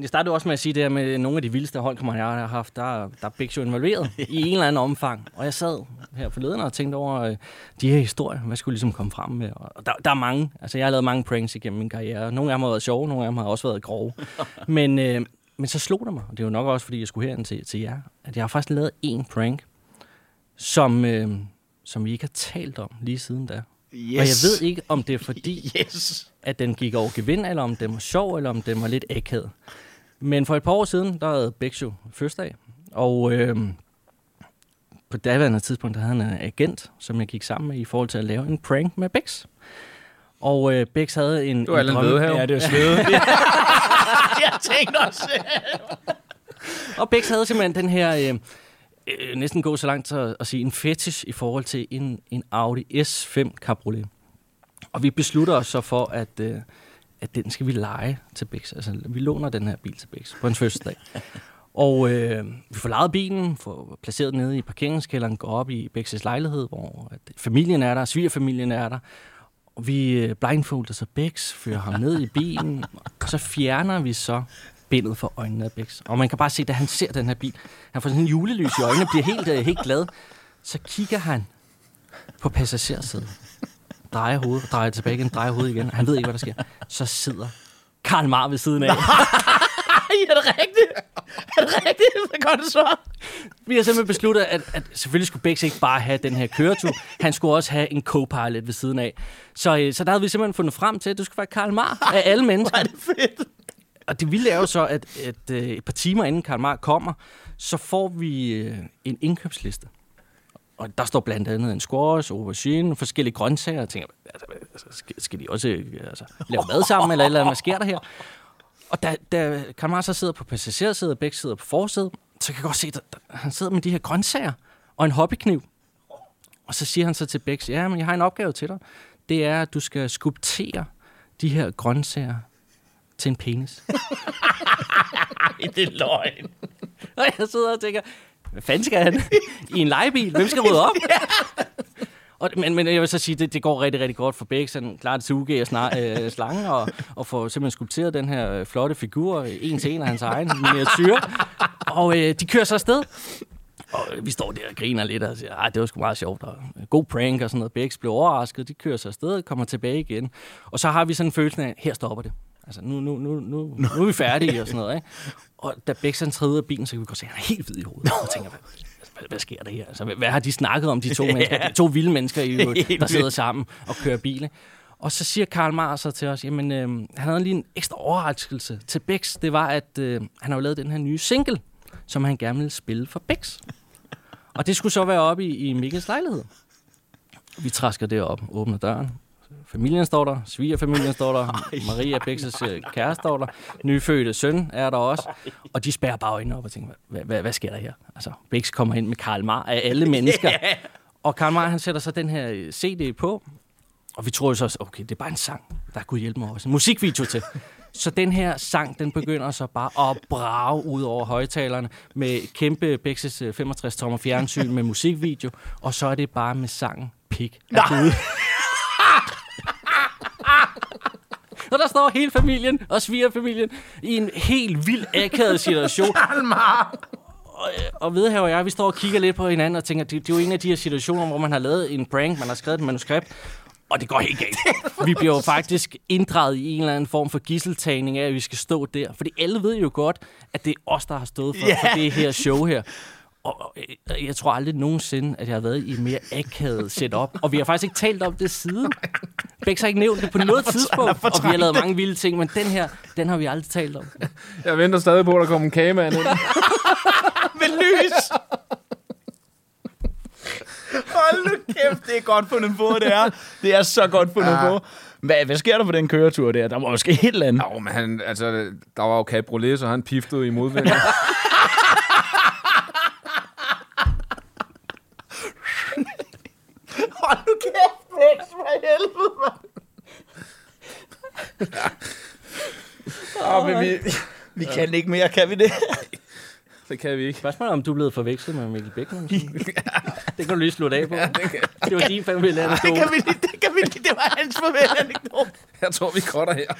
jeg startede også med at sige det her med nogle af de vildeste holdkammerater, jeg har haft, der, der er Big Show involveret i en eller anden omfang. Og jeg sad her forleden og tænkte over øh, de her historier, hvad skulle ligesom komme frem med? Og der, der er mange, altså jeg har lavet mange pranks igennem min karriere. Nogle af dem har været sjove, nogle af dem har også været grove. Men, øh, men så slog det mig, og det er jo nok også, fordi jeg skulle herind til, til jer, at jeg har faktisk lavet en prank, som, øh, som vi ikke har talt om lige siden da. Yes. Og jeg ved ikke, om det er fordi, Yes. at den gik over gevind, eller om den var sjov, eller om den var lidt akavet. Men for et par år siden, der havde Bæksjo fødselsdag, og øh, på daværende tidspunkt, der havde han en agent, som jeg gik sammen med i forhold til at lave en prank med Bex. Og øh, Bex havde en... Var en Allan Vedhave. Ja, det er svede. jeg tænkte også. Og Bex havde simpelthen den her, øh, øh, næsten gå så langt til at, at sige, en fetish i forhold til en, en Audi S5 Cabriolet. Og vi beslutter os så for, at, øh, at den skal vi lege til Bex. Altså, vi låner den her bil til Bex på en fødselsdag. Og øh, vi får lejet bilen, får placeret den nede i parkeringskælderen, går op i Bex's lejlighed, hvor at familien er der, svigerfamilien er der. Og vi øh, blindfolder så Bex, fører ham ned i bilen, og så fjerner vi så bindet for øjnene af Bex. Og man kan bare se, da han ser den her bil, han får sådan en julelys i øjnene, bliver helt, øh, helt glad. Så kigger han på passagersædet, drejer hovedet, drejer tilbage igen, drejer hovedet igen. Han ved ikke, hvad der sker. Så sidder Karl Mar ved siden af. Ej, er det rigtigt? Er det rigtigt? Gør det så? Vi har simpelthen besluttet, at, at selvfølgelig skulle Bex ikke bare have den her køretur. Han skulle også have en co-pilot ved siden af. Så, øh, så der havde vi simpelthen fundet frem til, at det skulle være Karl Mar af alle mennesker. Er det fedt? Og det vilde er jo så, at, at øh, et par timer inden Karl Marx kommer, så får vi øh, en indkøbsliste. Og der står blandt andet en squash, aubergine, forskellige grøntsager. Jeg tænker, altså, altså, skal, skal de også øh, altså, lave mad sammen, eller eller? Hvad sker der her? Og da, da Karl Marx så sidder på passagersædet, og begge sidder på forsædet, så kan jeg godt se, at han sidder med de her grøntsager og en hobbykniv. Og så siger han så til Bex, ja, men jeg har en opgave til dig. Det er, at du skal skulptere de her grøntsager til en penis. Ej, det er løgn. Og jeg sidder og tænker, hvad fanden skal han? I en legebil? Hvem skal rydde op? Og, men, men jeg vil så sige, det, det går rigtig, rigtig godt for Bæk. Han klarer det til UG og snar, øh, slange, og, og får simpelthen skulpteret den her øh, flotte figur, en til en af hans egen miniatyr. Og øh, de kører så afsted. Og vi står der og griner lidt og siger, det var sgu meget sjovt. Og god prank og sådan noget. Bæks blev overrasket. De kører så afsted, kommer tilbage igen. Og så har vi sådan en følelse af, her stopper det. Altså, nu, nu, nu, nu, nu er vi færdige og sådan noget. Ikke? Og da Bæks han træder ud af bilen, så kan vi godt se, at han er helt hvid i hovedet. Og tænker, hvad, hvad, hvad sker der her? Altså, hvad, hvad har de snakket om, de to mennesker? De to vilde mennesker, i, øvrigt, der sidder sammen og kører bil. ikke? Og så siger Karl Mar så til os, jamen, øh, han havde lige en ekstra overraskelse til Bex. Det var, at øh, han har jo lavet den her nye single, som han gerne ville spille for Bex. Og det skulle så være oppe i, i Mikkels lejlighed. Vi træsker derop, åbner døren. Familien står der, svigerfamilien står der, Maria Bækses øh, kæreste står der, nyfødte søn er der også, og de spærrer bare øjnene op og tænker, hvad, hvad, hvad sker der her? Altså, Bæks kommer ind med Karl Mar af alle mennesker, og Karl Mar, han sætter så den her øh, CD på, og vi tror jo så, også, okay, det er bare en sang, der kunne hjælpe mig også. En musikvideo til. Så den her sang, den begynder så bare at brage ud over højtalerne med kæmpe Bexes 65-tommer fjernsyn med musikvideo, og så er det bare med sangen Pik af Og der står hele familien og svigerfamilien i en helt vild akavet situation. Og, og vedhaver og jeg, vi står og kigger lidt på hinanden og tænker, det, det er jo en af de her situationer, hvor man har lavet en prank, man har skrevet et manuskript, og det går helt galt. Vi bliver jo faktisk inddraget i en eller anden form for gisseltagning af, at vi skal stå der. Fordi alle ved jo godt, at det er os, der har stået for, for det her show her. Og og, øh, jeg tror aldrig nogensinde, at jeg har været i et mere akavet setup. Og vi har faktisk ikke talt om det siden. Bæks har ikke nævnt det på noget tidspunkt. Og vi har lavet mange vilde ting, men den her, den har vi aldrig talt om. Jeg venter stadig på, at der kommer en kagemand ind. Med lys! Hold nu kæft, det er godt fundet på, det er. Det er så godt fundet Ja. på. Hvad, hvad sker der på den køretur der? Der var måske et eller andet. Jo, men han, altså, der var jo cabriolet, så han piftede i modvind. Hold nu kæft, Bæks, for helvede, mand. Åh, men vi, vi kan ikke mere, kan vi det? det kan vi ikke. Spørgsmålet er, om du er blevet forvekslet med Mikkel Bækman. det kan du lige slutte af på. det var din familie det anekdote. kan vi lige, det kan vi lige. Det var hans farvel Jeg tror, vi cutter her.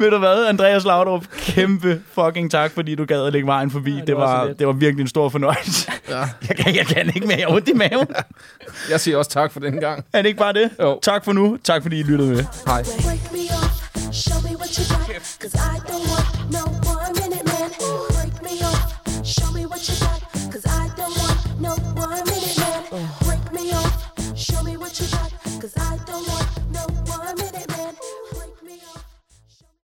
Ved du hvad, Andreas Laudrup, kæmpe fucking tak, fordi du gad at lægge vejen forbi. Ja, det, det var var, det var virkelig en stor fornøjelse. Ja. Jeg, kan, jeg kan ikke mere. Jeg har ondt i maven. Jeg siger også tak for den gang. Er det ikke bare det? Jo. Tak for nu. Tak fordi I lyttede med. Hej. Break me off, show me what you got, cause I don't want